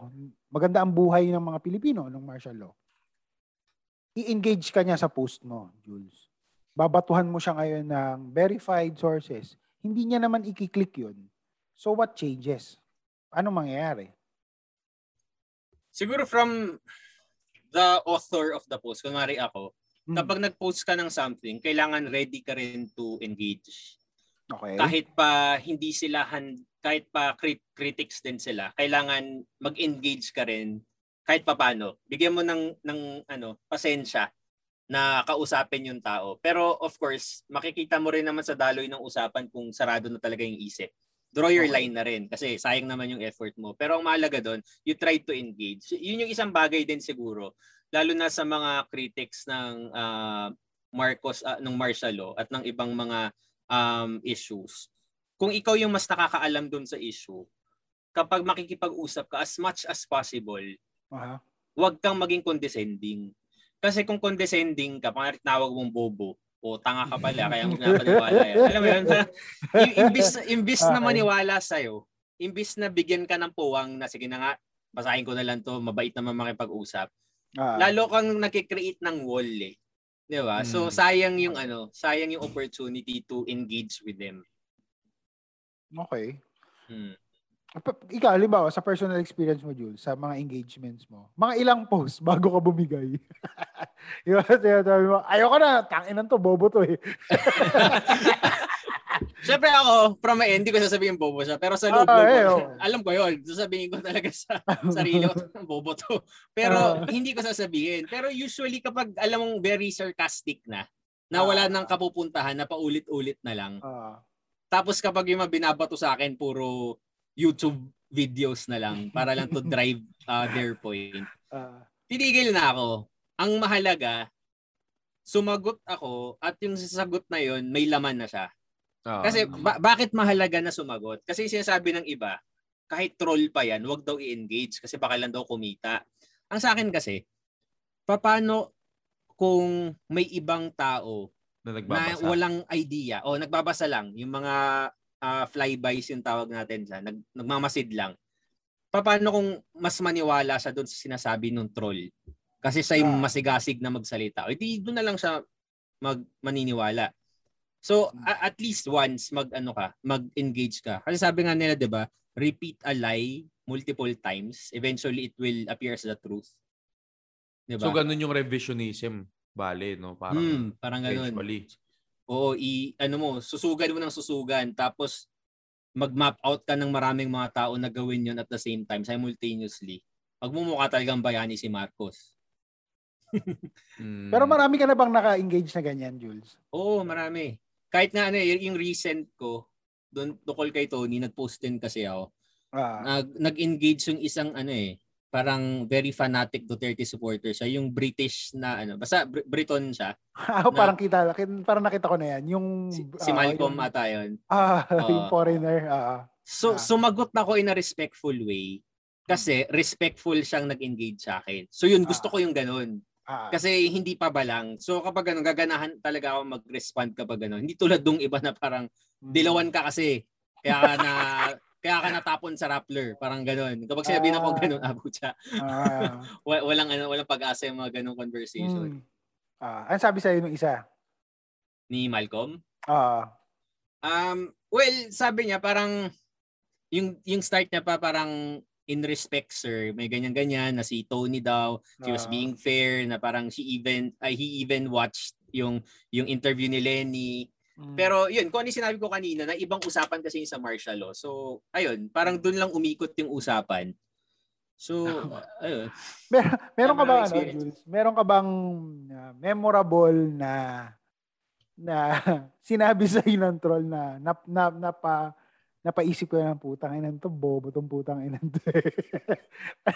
Maganda ang buhay ng mga Pilipino ng martial law. I-engage ka niya sa post mo, Jules. Babatuhan mo siya ngayon ng verified sources hindi niya naman i-click yun. So what changes? Ano mangyayari? Siguro from the author of the post, kunwari ako, Hmm. kapag nag-post ka ng something, kailangan ready ka rin to engage. Okay. Kahit pa hindi sila, han- kahit pa crit- critics din sila, kailangan mag-engage ka rin kahit pa paano. Bigyan mo ng, ng ano, pasensya na kausapin yung tao. Pero of course, makikita mo rin naman sa daloy ng usapan kung sarado na talaga yung isip. Draw your Okay. line na rin kasi sayang naman yung effort mo. Pero ang mahalaga doon, you try to engage. Yun yung isang bagay din siguro, lalo na sa mga critics ng ah, Marcos, ah, ng martial law at ng ibang mga um, issues. Kung ikaw yung mas nakakaalam doon sa issue, kapag makikipag-usap ka as much as possible, Aha. huwag kang maging condescending. Kasi kung condescending ka, pang tawag mong bobo, o tanga ka pala, kaya mo pinapaniwala yan. Alam mo yun? (laughs) Imbis, imbis na maniwala sa'yo, imbis na bigyan ka ng puwang na sige na nga, basahin ko na lang to, mabait naman makipag-usap. Ah, Lalo kang nakikreate ng wall eh. Di ba? So Mm. sayang yung ano, sayang yung opportunity to engage with them. okay. Hmm. Ikaw, halimbawa, sa personal experience mo, Jules, sa mga engagements mo, mga ilang posts (laughs) bago ka bumigay. (laughs) Yung sinasabi mo, ayoko na, tanginan to, bobo to eh. (laughs) Siyempre ako, from my end, hindi ko sasabihin bobo siya. Pero sa loob, Ah, eh, ko, oh. alam ko yun. Sasabihin ko talaga sa (laughs) sarili ko, bobo to. Pero Ah. hindi ko sasabihin. Pero usually kapag alam mong very sarcastic na, na Ah. wala nang kapupuntahan, na paulit-ulit na lang. Ah, Tapos kapag yung mga binabato sa akin, puro YouTube videos na lang para lang to (laughs) drive uh, their point. ah, Titigil na ako. Ang mahalaga, sumagot ako at yung sasagot na yon may laman na siya. Kasi ba- bakit mahalaga na sumagot? Kasi sinasabi ng iba, kahit troll pa yan, wag daw i-engage kasi baka lang daw kumita. Ang sa akin kasi, paano kung may ibang tao na na nagbabasa. walang idea o nagbabasa lang, yung mga ah, flybys yung tawag natin dyan, nag, nagmamasid lang. Paano kung mas maniwala siya doon sa sinasabi ng troll? Kasi siya yung Ah. masigasig na magsalita. O di doon na lang siya mag maniniwala. So a- at least once mag ano ka, mag-engage ka. Kasi sabi nga nila 'di ba, repeat a lie multiple times, eventually it will appear as the truth. 'Di ba? So, ganun yung revisionism. Bale, no? Parang Hmm, parang ganun. eventually. Oo, i ano mo, susugan mo ng susugan tapos mag-map out ka ng maraming mga tao na gawin yon at the same time simultaneously. Pagmumukha talagang bayani si Marcos. Mm. Pero marami ka na bang naka-engage na ganyan, Jules? Oo, marami. Kahit nga ano, y- yung recent ko, doon tukol kay Tony, nag-post din kasi ako. Ah, Nag, nag-engage yung isang ano eh, parang very fanatic Duterte supporter siya. Yung British na ano, basta Br- Briton siya. (laughs) Ah, parang kita, parang nakita ko na yan. Yung Si, si ah, Malcolm yung, ata yun. ah, (laughs) Oo. yung foreigner. Ah. So, Ah. sumagot na ako in a respectful way. Kasi respectful siyang nag-engage sa akin. So yun, gusto ko yung ganun. Ah. Kasi hindi pa ba lang. So kapag ganun, gaganahan talaga ako mag-respond kapag ganun. Hindi tulad nung iba na parang Mm. dilawan ka kasi. Kaya ka na kaya ka natapon sa Rappler. Parang ganun. Kapag sinabi na ko Ah. ganun, (laughs) abo siya. Ah. Wa- walang ano, walang pag-asa yung mga ganung conversation. Mm. Ah, ano sabi sa'yo nung isa? Ni Malcolm. Ah. Um, well, sabi niya parang yung yung start niya pa parang in respect sir, may ganyan-ganyan na si Tony daw, she was Ah. being fair na parang she even ay he even watched yung yung interview ni Lenny. Mm. Pero yun, kung ano yung sinabi ko kanina na ibang usapan kasi yung sa martial law. So, ayun, parang doon lang umikot yung usapan. So, ayun. Mer- meron ka ba ano. Jules? Meron ka bang uh, memorable na na (laughs) sinabi sa ng troll na na, na, napa napaisip ko na ng putang ina to, bobo tong putang ina to.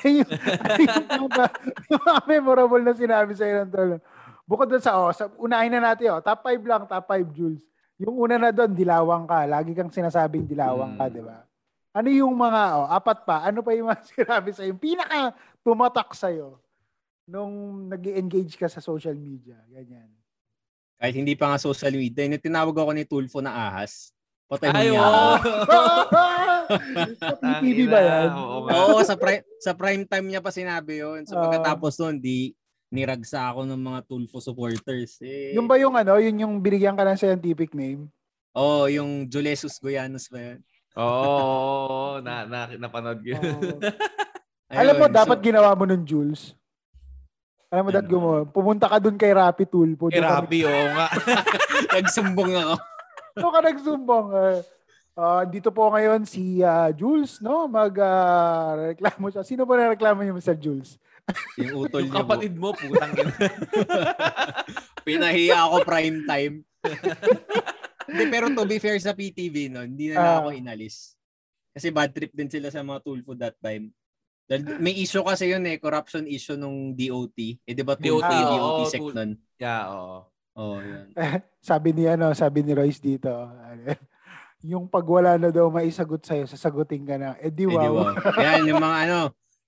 (laughs) yung, ano yung, mga, yung mga memorable na sinabi sa ng troll. Bukod doon sa, oh, sa, unahin na natin, oh, top 5 lang, top 5 Jules. Yung una na doon, dilawang ka. Lagi kang sinasabing dilawang ka, Mm. di ba? Ano yung mga, oh, apat pa, ano pa yung mga (laughs) sinabi sa'yo? Yung pinaka tumatak sa'yo nung nag engage ka sa social media. Ganyan. Kahit hindi pa nga social media, yung tinawag ako ni Tulfo na ahas. Patay mo Ay, niya. oo. sa PTV ba yan? Oo. Oo, sa prime sa prime time niya pa sinabi 'yon. So pagkatapos noon, di niragsa ako ng mga Tulfo supporters. Eh, Yung ba yung ano, yun yung binigyan ka ng scientific name? Oo, yung Julesus Goyanos ba yan? Oo, oo, na, na, napanood ko. yun. Oo. (laughs) Ayun, Alam mo, so- dapat ginawa mo nun, Jules. Alam mo, Ano? dapat gumawa. Pumunta ka dun kay Rappi Tulpo. Kay Doon ka Rappi, oo nga. (laughs) nagsumbong ako. Doon ka nagsumbong. eh. Ah, dito po ngayon si ah, Jules, no? Mag ah, reklamo siya. Sino ba na reklamo niyo, Mr. Jules? Yung utol Yung niya. kapatid mo, putang ina. (laughs) Pinahiya ako prime time. (laughs) Hindi, pero to be fair sa PTV no, hindi na, lang Ah. ako inalis. Kasi bad trip din sila sa mga Tulfo that time. Dahil may issue kasi yun eh, corruption issue nung DOT. Eh di ba DOT, yung oo, DOT oo, sec nun? Yeah, oo. Oo, yun. (laughs) sabi ni ano, sabi ni Royce dito. ano, (laughs) yung pag wala na daw maisagot sa'yo, sasagutin ka na. Eh di Eh, di wow. (laughs) Yan, yung mga ano,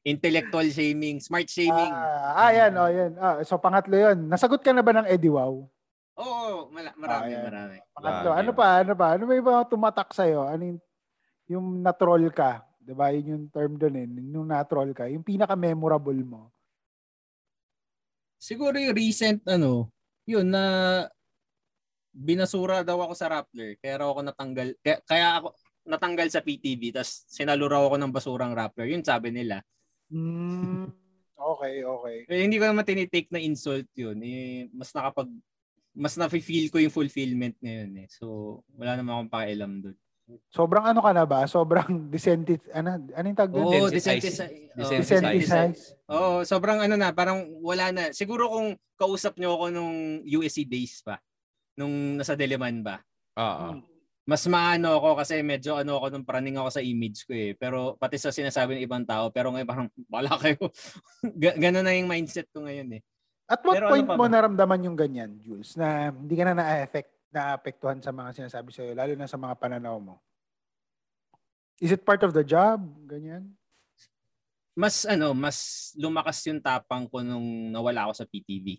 intellectual shaming, smart shaming. Ah, ah, yan, oh, yan. Ah, so pangatlo yun. Nasagot ka na ba ng Eddie Wow? Oo, mala- marami, Ah, yan. marami. Pangatlo. Grabe. Ano pa? Ano pa? Ano ba yung mga tumatak sa'yo? Ano yung, yung na-troll ka? 'Di ba Yun yung term doon eh. Yung na-troll ka. Yung pinaka-memorable mo. Siguro yung recent ano, yun na binasura daw ako sa Rappler. Kaya raw ako natanggal. Kaya, kaya ako natanggal sa PTV tapos sinalo raw ako ng basurang Rappler. Yun sabi nila. Mm, okay, okay. Eh, hindi ko naman tinitake na insult yun. Eh, mas nakapag mas na-feel ko yung fulfillment ngayon eh. So, wala naman akong pakialam doon. Sobrang ano ka na ba? Sobrang (laughs) desentit, ano, ano yung tag doon? Oo, Desensitize. Oo, sobrang ano na, parang wala na. Siguro kung kausap nyo ako nung USC days pa, nung nasa Diliman ba, Oo. mas maano ako kasi medyo ano ako nung praning ako sa image ko eh. Pero pati sa sinasabi ng ibang tao, pero ngayon parang wala kayo. (laughs) Ga- Ganun na yung mindset ko ngayon eh. At what Pero ano point pa mo ba? naramdaman yung ganyan, Jules, na hindi ka na na-affect, na-apektuhan sa mga sinasabi sa'yo, lalo na sa mga pananaw mo? Is it part of the job? Ganyan? Mas ano, mas lumakas yung tapang ko nung nawala ako sa PTV.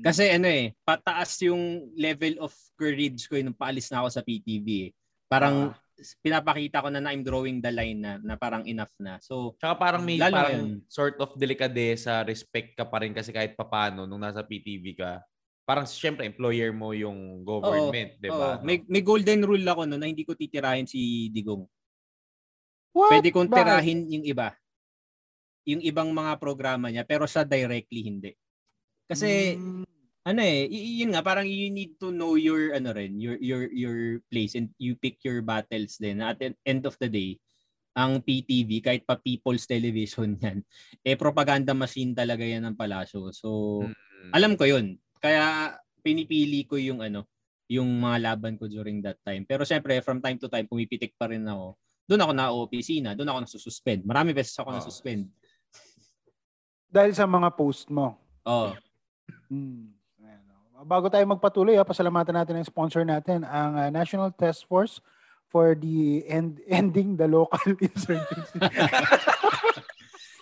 Kasi ano eh, pataas yung level of courage ko eh, nung paalis na ako sa PTV eh. Parang pinapakita ko na na I'm drawing the line na, na parang enough na. So, Tsaka parang may parang ngayon. sort of delikadesa, respect ka pa rin kasi kahit papano nung nasa PTV ka. Parang siyempre employer mo yung government, 'di ba? may, may golden rule ako no na hindi ko titirahin si Digong. What? Pwede kong Bakit? tirahin yung iba. Yung ibang mga programa niya, pero siya directly hindi. Kasi, Mm, ano eh, y- yun nga, parang you need to know your, ano rin, your, your, your place and you pick your battles din. At the end of the day, ang PTV, kahit pa People's Television (laughs) yan, eh propaganda machine talaga yan ng palasyo. So, Mm. alam ko yun. Kaya pinipili ko yung ano, yung mga laban ko during that time. Pero syempre, from time to time, pumipitik pa rin ako. Doon ako na-opisina, doon ako nasususpend. Marami beses ako Oo. nasuspend. Dahil sa mga post mo. Oh. Hmm. Oh. Bago tayo magpatuloy, ha, pasalamatan natin ang sponsor natin, ang ah, National Task Force for the end, (laughs) ending the local (laughs) insurgency.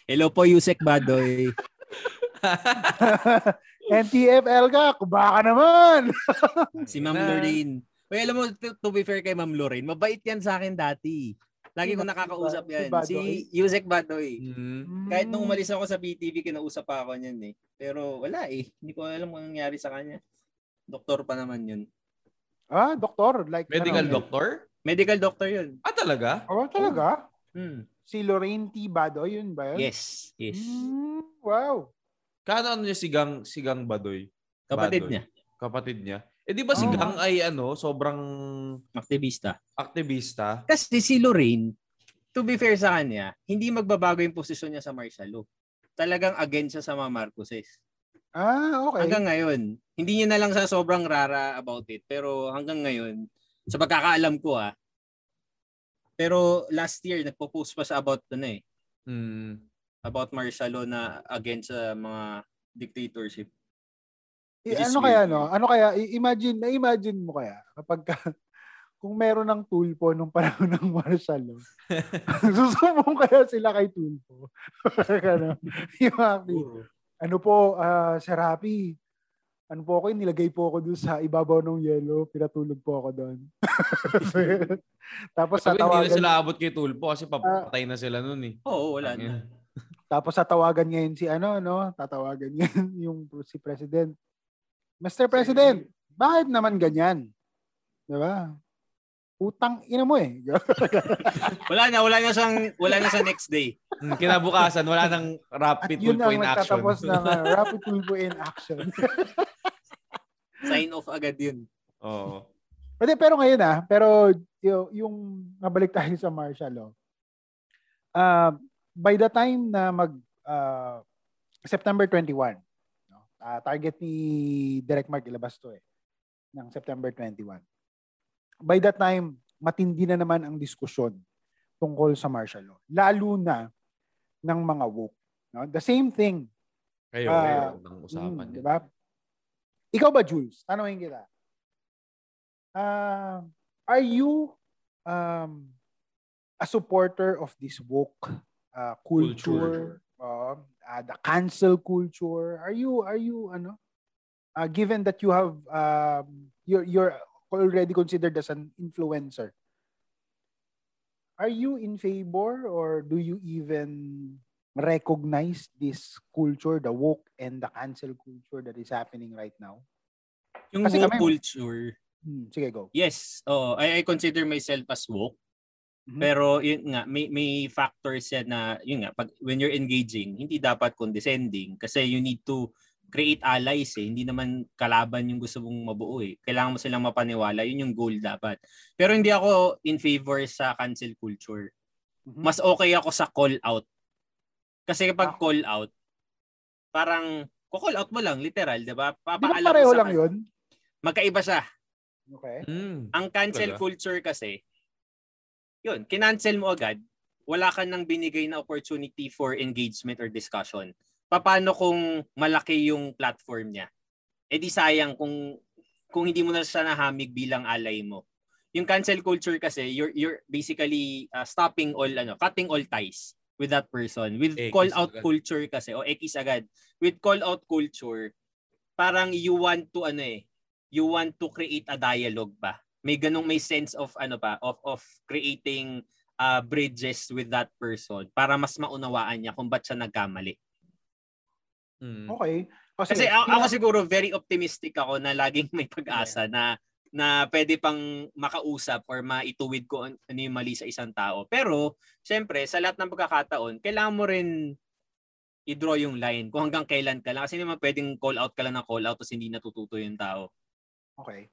Hello po, Yusek Badoy. (laughs) NTFL ka, baka naman. (laughs) Si Ma'am Na- Lorraine. Uy, alam mo, to, to be fair kay Ma'am Lorraine, mabait yan sa akin dati. Lagi ko Si nakakausap si yan. Badoy? Si Yusek Badoy. Mm. Kahit nung umalis ako sa BTV, kinausap pa ako niyan eh. Pero wala eh. Hindi ko alam kung nangyari sa kanya. Doktor pa naman yun. Ah, doktor. Like, Medical ano, doctor? Medical doctor yun. Ah, talaga? Oh, talaga? Hmm. Si Lorraine T. Badoy, yun ba yun? Yes. Yes. Hmm, wow. Kano ano niya sigang sigang Badoy? Kapatid Badoy. niya. Kapatid niya. Eh di ba si Oh. Gang ay ano, sobrang Aktivista. aktivista? Kasi si Lorraine, to be fair sa kanya, hindi magbabago yung posisyon niya sa martial law. Talagang against siya sa mga Marcoses. Ah, okay. Hanggang ngayon. Hindi niya na lang sa sobrang rara about it. Pero hanggang ngayon, sa pagkakaalam ko ah, pero last year, nagpo-post pa siya about ano eh, Mm. About martial law na against sa mga dictatorship. Eh, is ano kaya weird. no? Ano kaya i- imagine, na-imagine mo kaya kapag ka, (laughs) kung meron ng tulpo nung panahon ng martial law. (laughs) Susubong kaya sila kay tulpo. ano, yung active. Ano po, ah, Sir Happy, ano po ako, nilagay po ako dun sa ibabaw ng yelo, pinatulog po ako doon. (laughs) Tapos sa Sabi, hindi na tawagan, sila abot kay Tulpo kasi papatay na sila nun eh. Oo, wala na. Tapos sa tawagan ngayon si ano, no? Tatawagan ngayon (laughs) yung si President. Mr. President, bakit naman ganyan? 'Di ba? Utang ina mo eh. (laughs) Wala na, wala na siyang, wala na sa next day. Mm, Kinabukasan, wala nang At rapid yun Tulpo ang in action. nagtatapos ng uh, (laughs) rapid tulpo in action. Sign off agad yun. Oo. Pero, pero ngayon ah, pero yung, yung mabalik tayo sa martial law. Uh, by the time na mag uh, September 21, no? ah, target ni Direct Mark ilabas to eh ng September 21. By that time, matindi na naman ang diskusyon tungkol sa martial law. Lalo na ng mga woke. No? The same thing Kayo, Ah, kayo, ang usapan Mm, niya. di ba? Ikaw ba, Jules? Tanungin kita. Ah, are you um, a supporter of this woke uh, culture, uh, uh, the cancel culture? Are you are you ano? Uh, given that you have um, you're you're already considered as an influencer. Are you in favor or do you even recognize this culture, the woke and the cancel culture that is happening right now? Yung Kasi woke kami- culture, Hmm, sige, go. yes, oh, I, I consider myself as woke. Mhm. Pero yun nga, may, may factors yan na, yun nga, pag, when you're engaging, hindi dapat condescending kasi you need to create allies eh. Hindi naman kalaban yung gusto mong mabuo eh. Kailangan mo silang mapaniwala. Yun yung goal dapat. Pero hindi ako in favor sa cancel culture. Mhm. Mas okay ako sa call out. Kasi Ah. kapag call out, parang call out mo lang, literal, di ba? Di ba Papaalam mo pareho sa lang kan- yun? Magkaiba siya. Okay. Mm. Ang cancel Talaga? culture kasi, yun, kinancel mo agad, wala ka nang binigay na opportunity for engagement or discussion. Paano kung malaki yung platform niya? Eh di sayang kung kung hindi mo na siya nahamig bilang alay mo. Yung cancel culture kasi, you're you're basically uh, stopping all ano, cutting all ties with that person. With Ekis call out agad. culture kasi, o ekis agad. With call out culture, parang you want to ano eh, you want to create a dialogue ba? May ganong may sense of ano pa of of creating uh, bridges with that person para mas maunawaan niya kung ba't siya nagkamali. Mm. Okay. Kasi sige, ako, ako siguro very optimistic ako na laging may pag-asa na na pwede pang makausap or maituwid ko an- ano yung mali sa isang tao. Pero, syempre, sa lahat ng pagkakataon, kailangan mo rin i-draw yung line kung hanggang kailan ka lang. Kasi naman pwedeng call out ka lang ng call out tapos hindi natututo yung tao. Okay.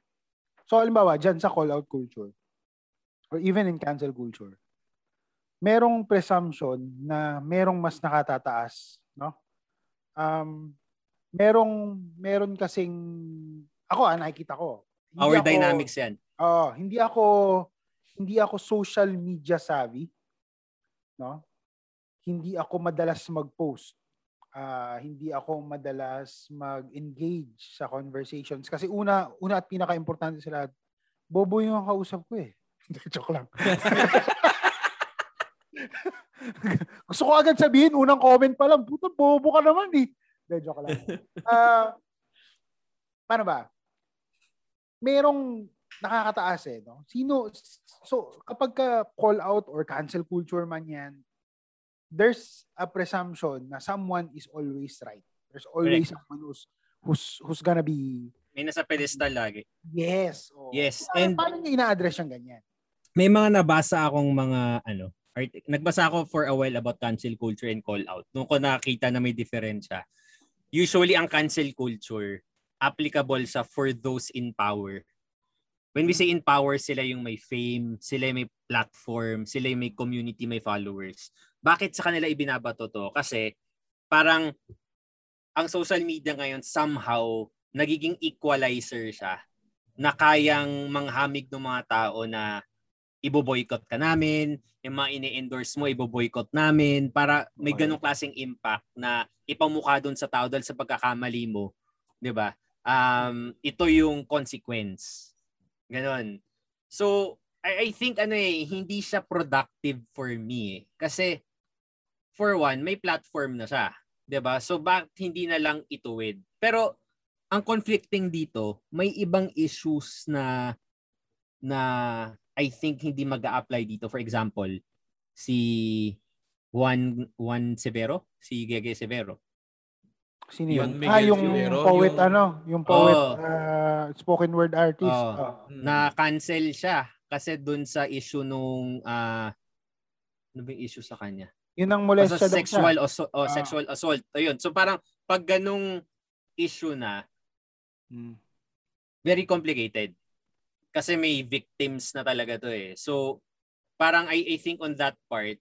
So, halimbawa, dyan sa call-out culture, or even in cancel culture, merong presumption na merong mas nakatataas, no? Um, merong, meron kasing, ako ah, nakikita ko. Hindi Our ako- dynamics yan. Oo, hindi ako hindi ako social media savvy, no? Hindi ako madalas mag-post. Ah, hindi ako madalas mag-engage sa conversations kasi una una at pinaka-importante sa lahat, bobo yung kausap ko eh. (laughs) Joke lang. (laughs) Gusto ko agad sabihin, unang comment pa lang, puta, bobo ka naman eh. Hindi, joke lang. (laughs) Ah, paano ba? Merong nakakataas eh, no? Sino, so kapag ka call out or cancel culture man yan, there's a presumption na someone is always right. There's always someone who's, who's, who's gonna be, May nasa pedestal lagi. yes. Oh. Yes, and- paano niya ina-address yung ganyan? May mga nabasa akong mga ano, art- nagbasa ako for a while about cancel culture and call out. Nung ko nakita na may diferensya. Usually ang cancel culture applicable sa for those in power. When we say in power, sila yung may fame, sila yung may platform, sila yung may community, may followers. Bakit sa kanila ibinabato to? Kasi parang ang social media ngayon somehow nagiging equalizer siya na kayang manghamig ng mga tao na ibo-boycott ka namin, yung mga ini-endorse mo, ibo-boycott namin para may ganong klaseng impact na ipamukha doon sa tao dahil sa pagkakamali mo. 'Di ba? Um, ito yung consequence. Ganon. So, I, I think ano eh, hindi siya productive for me eh. Kasi, for one, may platform na siya. 'di ba So, bakit hindi na lang ituwid? Pero, ang conflicting dito, may ibang issues na na I think hindi mag apply dito. For example, si Juan Juan Severo, si Gege Severo. Sino yun? Miguel ah, yung Rivero, poet, yung- ano, yung poet, Oh. ah, spoken word artist. Oh. Oh. Na cancel siya kasi dun sa issue nung ah ano ba yung issue sa kanya? Yun ang molestya daw sexual siya. assault, oh, Ah. sexual assault. Ayun. So parang pag ganung issue na, Mm. very complicated. Kasi may victims na talaga to eh. So, parang I, I think on that part,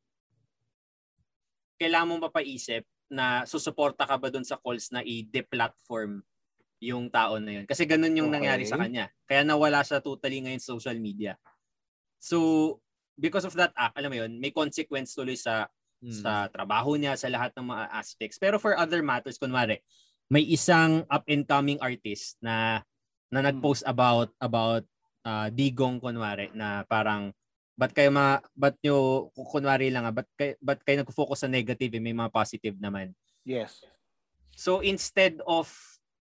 kailangan mong mapaisip na susuporta ka ba dun sa calls na i-deplatform yung tao na yun. Kasi ganun yung Okay. nangyari sa kanya. Kaya nawala siya totally ngayon sa social media. So, because of that act, alam mo yun, may consequence tuloy sa Mm. sa trabaho niya, sa lahat ng mga aspects. Pero for other matters, kunwari, may isang up-and-coming artist na na nag-post about about ah, Digong kunwari na parang ba't kayo ma ba't nyo kunwari lang ah, ba't kayo, ba't kayo nag-focus sa negative eh, may mga positive naman. Yes. So instead of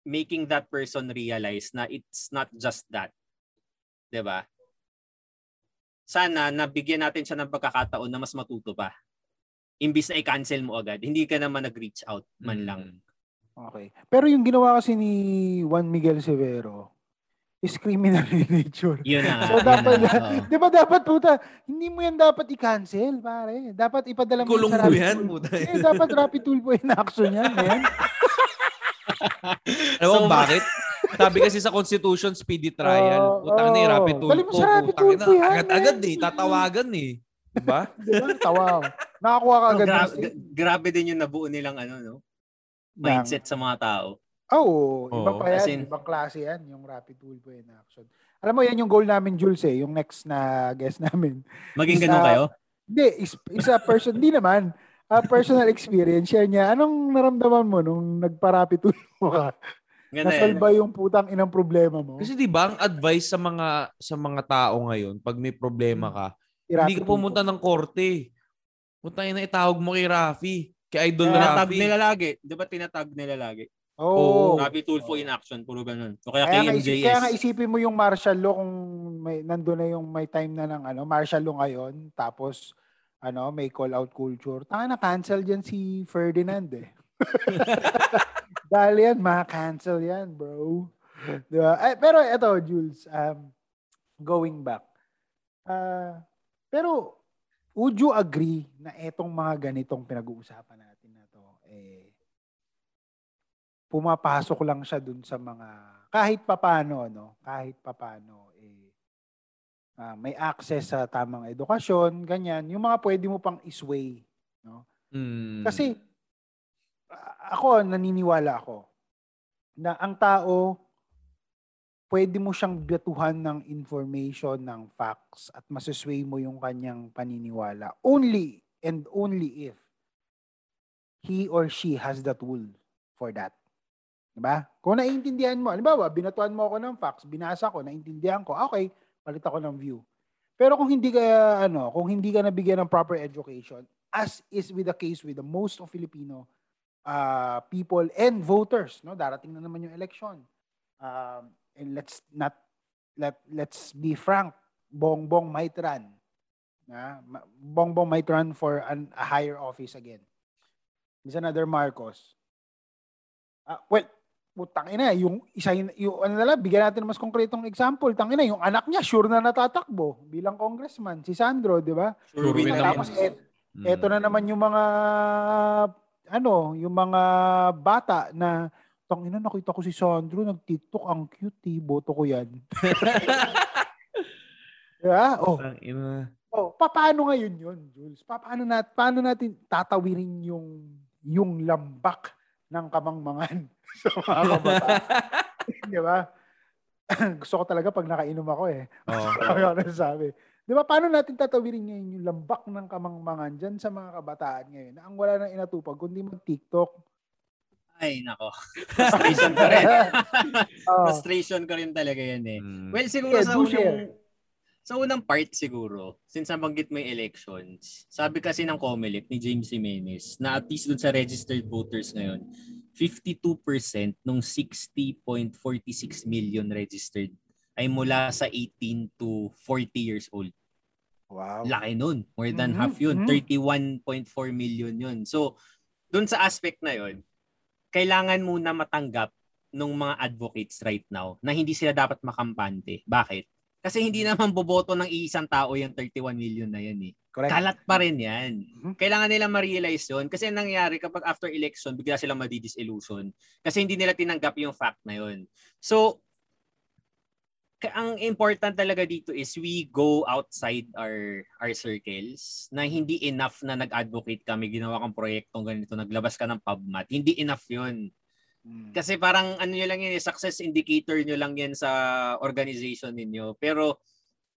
making that person realize na it's not just that, 'di ba? Sana nabigyan natin siya ng pagkakataon na mas matuto pa. Imbis na i-cancel mo agad, hindi ka naman nag-reach out man lang. Okay. Pero yung ginawa kasi ni Juan Miguel Severo is criminal in nature. Yun na nga. So yun dapat, na (laughs) oo. di ba dapat puta, hindi mo yan dapat i-cancel, pare. Dapat ipadala mo Kulong sa Rapid yan, puta. Eh, dapat Rapid Tulfo in action yan, man. (laughs) Alam mo So, bakit? Sabi kasi sa Constitution, speedy trial. Putang na, oo. rapid Dali mo sa rapid tulpo na, yan, agad-agad eh. Tatawagan eh. Diba? (laughs) Di ba? Tawa. Nakakuha ka So, agad. gra- ng- gra- grabe din yung nabuo nilang ano no mindset sa mga tao. Oo, iba Oo. pa yan. In- ibang klase yan, yung Rapid Tulfo in action. Alam mo, yan yung goal namin, Jules, eh. Yung next na guest namin. Maging ganun kayo? Hindi, is, is a person, hindi naman. A personal experience, share niya. Anong naramdaman mo nung nagpa-rapid tulfo ka? Ganda yan. Nasalba yung putang inang problema mo. Kasi di ba ang advice sa mga sa mga tao ngayon, pag may problema ka, hindi ka pumunta ng korte. Punta na itawag mo kay Rafi. Kay Idol Tinatag Rafi. nila lagi. Di ba tinatag nila lagi? Oo. Rapi Tulfo in action. Puro ganun. O kaya, Kaya nga, isip, KMJS. kaya nga isipin mo yung martial law kung may, nandun na yung may time na ng ano, martial law ngayon, tapos ano, may call out culture. Tanga na cancel diyan si Ferdinand eh. (laughs) Dahil yan, ma-cancel yan, bro. Diba? Eh, pero eto, Jules, um, going back. ah pero, would you agree na etong mga ganitong pinag-uusapan natin na to, eh, pumapasok lang siya dun sa mga, kahit papano, no? Kahit papano, eh, ah, may access sa tamang edukasyon, ganyan, yung mga pwede mo pang isway, no? Mm. Kasi ako naniniwala ako na ang tao pwede mo siyang biyatuhan ng information, ng facts at masasway mo yung kanyang paniniwala only and only if he or she has the tool for that. Diba? Kung naiintindihan mo, halimbawa, binatuan mo ako ng facts, binasa ko, naintindihan ko, okay, palit ako ng view. Pero kung hindi ka, ano, kung hindi ka nabigyan ng proper education, as is with the case with the most of Filipino uh, people and voters, no? Darating na naman yung election. Um, and let's not let let's be frank, Bongbong might run. Na, Bongbong might run for an, a higher office again. There's another Marcos. Uh, well, putang ina, yung isa yung, yung ano na lang, bigyan natin ng mas konkretong example. Tangina, yung anak niya sure na natatakbo bilang congressman, si Sandro, 'di ba? Sure win Tapos naman. et, eto na naman yung mga ano, yung mga bata na tang ina nakita ko si Sandro nag-TikTok ang cute, eh. boto ko 'yan. (laughs) yeah, oh. Ang ina. Oh, pa- paano ngayon 'yun, Jules? Pa- paano nat paano natin tatawirin yung yung lambak ng kamangmangan (laughs) sa mga kabataan? (laughs) Di ba? (clears throat) Gusto ko talaga pag nakainom ako eh. Oo. Sabi ako nasasabi. Di ba, paano natin tatawirin ngayon yung lambak ng kamangmangan dyan sa mga kabataan ngayon na ang wala nang inatupag kundi mag-TikTok? Ay, nako. Frustration ko rin. (laughs) Oh. Frustration ko rin talaga yan eh. Mm. Well, siguro Yeah, sa unang, share. sa unang part siguro, since nabanggit mo yung elections, sabi kasi ng COMELEC ni James Jimenez na at least dun sa registered voters ngayon, 52% nung 60.46 million registered ay mula sa 18 to 40 years old. Wow. Laki nun. More than Mhm, half yun. mhm. 31.4 million yun. So, dun sa aspect na yun, kailangan muna matanggap ng mga advocates right now na hindi sila dapat makampante. Bakit? Kasi hindi naman boboto ng iisang tao yung 31 million na yan eh. Correct. Kalat pa rin yan. Mhm. Kailangan nila ma-realize yun. Kasi ang nangyayari kapag after election, bigla silang madidisillusion. Kasi hindi nila tinanggap yung fact na yun. So, ang important talaga dito is we go outside our our circles na hindi enough na nag-advocate kami, ginawa kang proyektong ganito, naglabas ka ng PubMat. Hindi enough yun. Mm. Kasi parang ano nyo lang yun, eh, success indicator nyo lang yan sa organization ninyo. Pero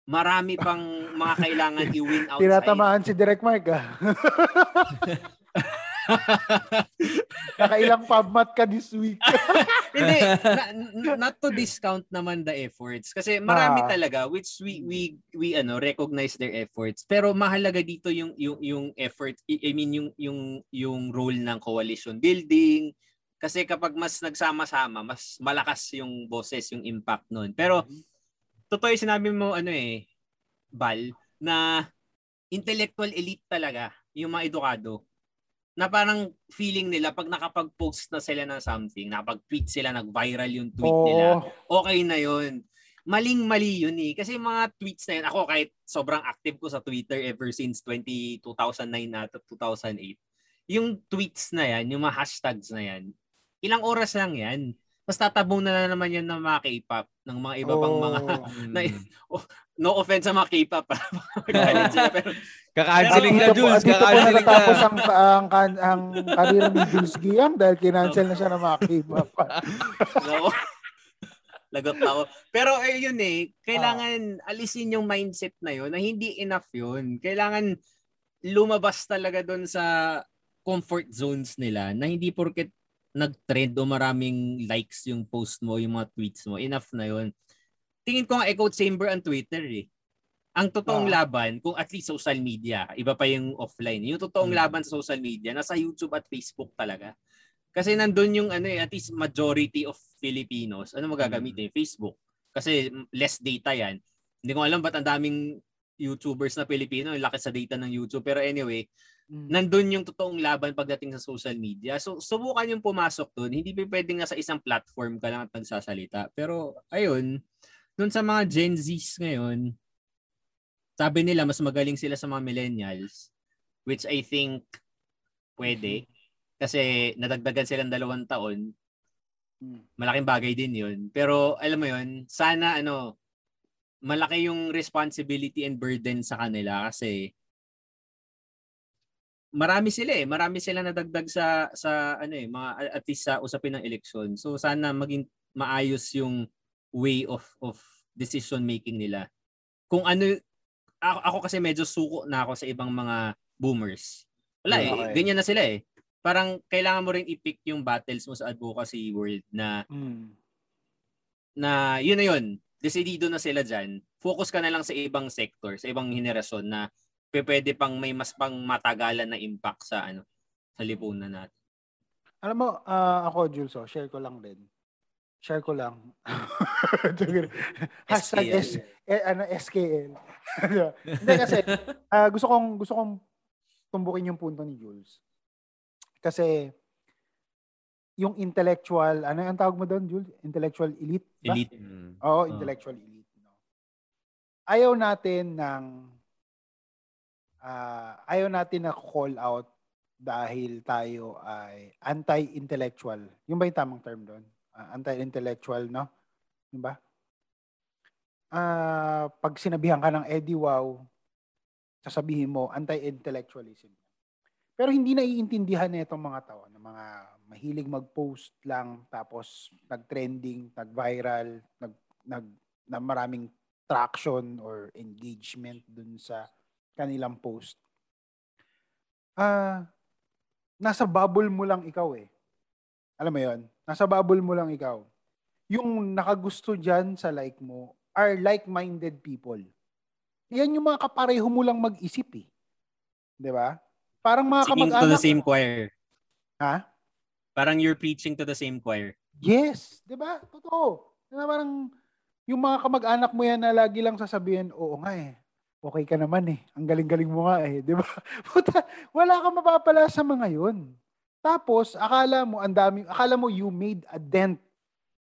marami pang mga kailangan i-win (laughs) outside. Tinatamaan si Direk Mark ah. (laughs) Nakailang pubmat ka this week. (laughs) Hindi, na- (laughs) not to discount naman the efforts kasi marami Ah. talaga which we we we ano recognize their efforts. Pero mahalaga dito yung yung yung effort I I mean yung yung yung role ng coalition building kasi kapag mas nagsama-sama, mas malakas yung boses, yung impact nun. Pero totoo yung sinabi mo ano eh Bal na intellectual elite talaga yung mga edukado na parang feeling nila pag nakapag-post na sila ng something, nakapag-tweet sila, nag-viral yung tweet nila, Oo. okay na yun. Maling-mali yun eh. Kasi yung mga tweets na yun, ako kahit sobrang active ko sa Twitter ever since 20, 2009 na 2008, yung tweets na yan, yung mga hashtags na yan, ilang oras lang yan. Tapos tatabong na, na naman yan ng mga K-pop, ng mga iba pang mga, Oo. (laughs) na, no offense sa mga K-pop, ah. (laughs) Pero (laughs) Kaka-canceling po- Jules. Dito po natatapos ang, ang, ang, ang karir ni Jules Giang dahil kinancel na siya ng mga K-pop. (laughs) No. Lagot ako. Pero eh, yun eh, kailangan alisin yung mindset na yun na hindi enough yun. Kailangan lumabas talaga doon sa comfort zones nila na hindi porket nag-trend o maraming likes yung post mo, yung mga tweets mo, enough na yun. Tingin ko nga echo chamber ang Twitter eh. Ang totoong Ah. laban, kung at least social media, iba pa yung offline. Yung totoong Hmm. laban sa social media, nasa YouTube at Facebook talaga. Kasi nandun yung ano eh, at least majority of Filipinos, ano magagamitin? Facebook. Kasi less data yan. Hindi ko alam ba't ang daming YouTubers na Pilipino, yung laki sa data ng YouTube. Pero anyway, Mm. nandun yung totoong laban pagdating sa social media. So, subukan yung pumasok dun. Hindi pa pwedeng nga sa isang platform ka lang at nagsasalita. Pero, ayun, dun sa mga Gen Zs ngayon, sabi nila mas magaling sila sa mga millennials, which I think pwede. Kasi nadagdagan silang dalawang taon. Mm. Malaking bagay din yun. Pero alam mo yun, sana ano, malaki yung responsibility and burden sa kanila kasi marami sila eh. Marami sila nadagdag sa sa ano eh, mga at least sa usapin ng eleksyon. So sana maging maayos yung way of of decision making nila. Kung ano ako, ako kasi medyo suko na ako sa ibang mga boomers. Wala eh, Okay. ganyan na sila eh. parang kailangan mo rin i-pick yung battles mo sa advocacy world na Mm. na yun na yun. Decidido na sila dyan. Focus ka na lang sa ibang sector, sa ibang henerasyon na pwede pang may mas pang matagalan na impact sa ano sa lipunan natin. Alam mo, ah, ako, Jules, oh, share ko lang din. Share ko lang. (laughs) (laughs) Hashtag SKL. S, eh, ano, SKL. (laughs) Hindi kasi, ah, gusto kong, gusto kong tumbukin yung punto ni Jules. Kasi, yung intellectual, ano ang tawag mo doon, Jules? Intellectual elite? Ba? Elite. Mm. Oo, Ah. intellectual elite. No? Ayaw natin ng ah, ayaw natin na call out dahil tayo ay anti-intellectual. Yung ba yung tamang term doon? Ah, anti-intellectual, no? Yung ba? Ah, pag sinabihan ka ng Eddie Wow, sasabihin mo anti-intellectualism. Pero hindi naiintindihan na itong mga tao, ng mga mahilig mag-post lang tapos nag-trending, nag-viral, nag, nag na maraming traction or engagement dun sa kanilang post. Ah, nasa bubble mo lang ikaw eh. Alam mo 'yon? Nasa bubble mo lang ikaw. Yung nakagusto diyan sa like mo are like-minded people. Yan yung mga kapareho mo lang mag-isip eh. 'Di ba? Parang mga Singing to kamag-anak. the same choir. Ha? Parang you're preaching to the same choir. Yes, 'di ba? Totoo. 'Di ba parang yung mga kamag-anak mo yan na lagi lang sasabihin, oo nga eh. Okay ka naman eh. Ang galing-galing mo nga eh, 'di ba? (laughs) Puta, wala kang mapapala sa mga 'yun. Tapos akala mo ang dami, akala mo you made a dent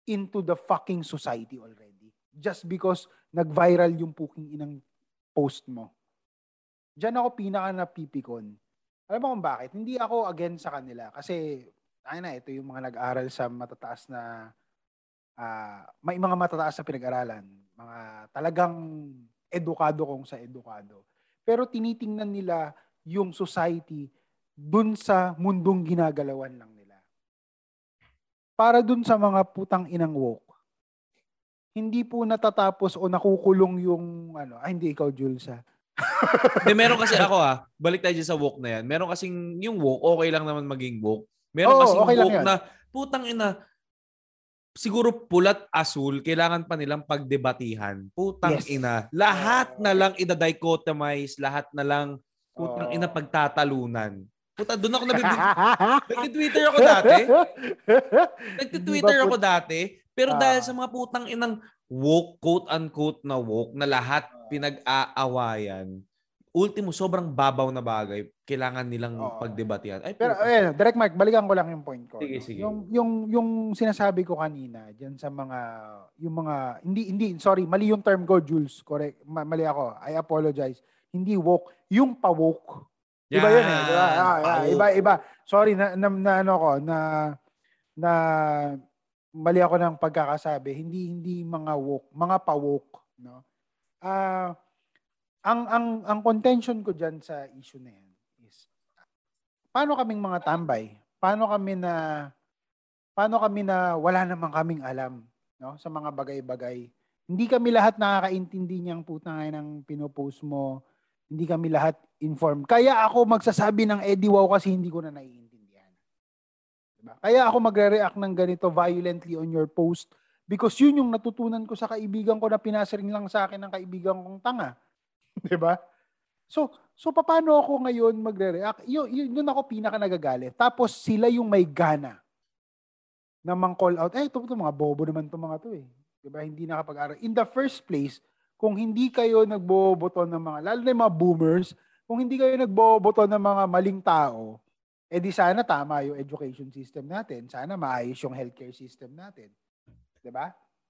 into the fucking society already just because nag-viral yung puking inang post mo. Diyan ako pinaka napipikon. Alam mo kung bakit? Hindi ako against sa kanila kasi ay na, ito yung mga nag-aral sa matataas na ah, may mga matataas na pinag-aralan. Mga talagang edukado kung sa edukado. Pero tinitingnan nila yung society dun sa mundong ginagalawan lang. Para dun sa mga putang inang woke, hindi po natatapos o nakukulong yung ano, ay hindi ikaw Jules (laughs) ha. Hindi, meron kasi ako ah, balik tayo sa woke na yan. Meron kasing yung woke, okay lang naman maging woke. Meron Oo, kasing okay woke na, putang ina, siguro pulat asul, kailangan pa nilang pagdebatihan. Putang Yes. ina. Lahat na lang ida-dichotomize, lahat na lang putang Oo. ina pagtatalunan. Puta, doon ako nabibig. Nagti-Twitter ako dati. Ba ako dati. Pero Ah. dahil sa mga putang inang woke, quote-unquote na woke, na lahat pinag-aawayan, ultimo, sobrang babaw na bagay, kailangan nilang Oo. pagdebatihan. Ay, Pero puta. ayun, direct Mark, balikan ko lang yung point ko. Sige, no? sige. Yung yung yung sinasabi ko kanina diyan sa mga yung mga hindi hindi sorry, mali yung term ko, Jules. Correct. Ma- mali ako. I apologize. Hindi woke, yung pa-woke. Iba yun eh, di ba? Yan, Ah, yeah, iba iba. Sorry na, na, na ano ko na na mali ako ng pagkakasabi. Hindi hindi mga woke, mga pa-woke, no? Ah, ang ang ang contention ko diyan sa issue na yan is paano kaming mga tambay? Paano kami na paano kami na wala namang kaming alam, no? Sa mga bagay-bagay. Hindi kami lahat nakakaintindi niyang putang ina ng pinopost mo. Hindi kami lahat informed. Kaya ako magsasabi ng Eddie Wow kasi hindi ko na naiintindihan. Diba? Kaya ako magre-react ng ganito violently on your post because yun yung natutunan ko sa kaibigan ko na pinasering lang sa akin ng kaibigan kong tanga. (laughs) 'Di ba? So, so paano ako ngayon magre-react? Yun, yun, yun ako pinaka nagagalit. Tapos sila yung may gana na mang call out. Eh, ito, ito mga bobo naman itong mga to eh. 'Di ba? Hindi nakapag-aral. In the first place, kung hindi kayo nagboboto ng mga, lalo na yung mga boomers, kung hindi kayo nagboboto ng mga maling tao, eh di sana tama yung education system natin. Sana maayos yung healthcare system natin. 'Di ba?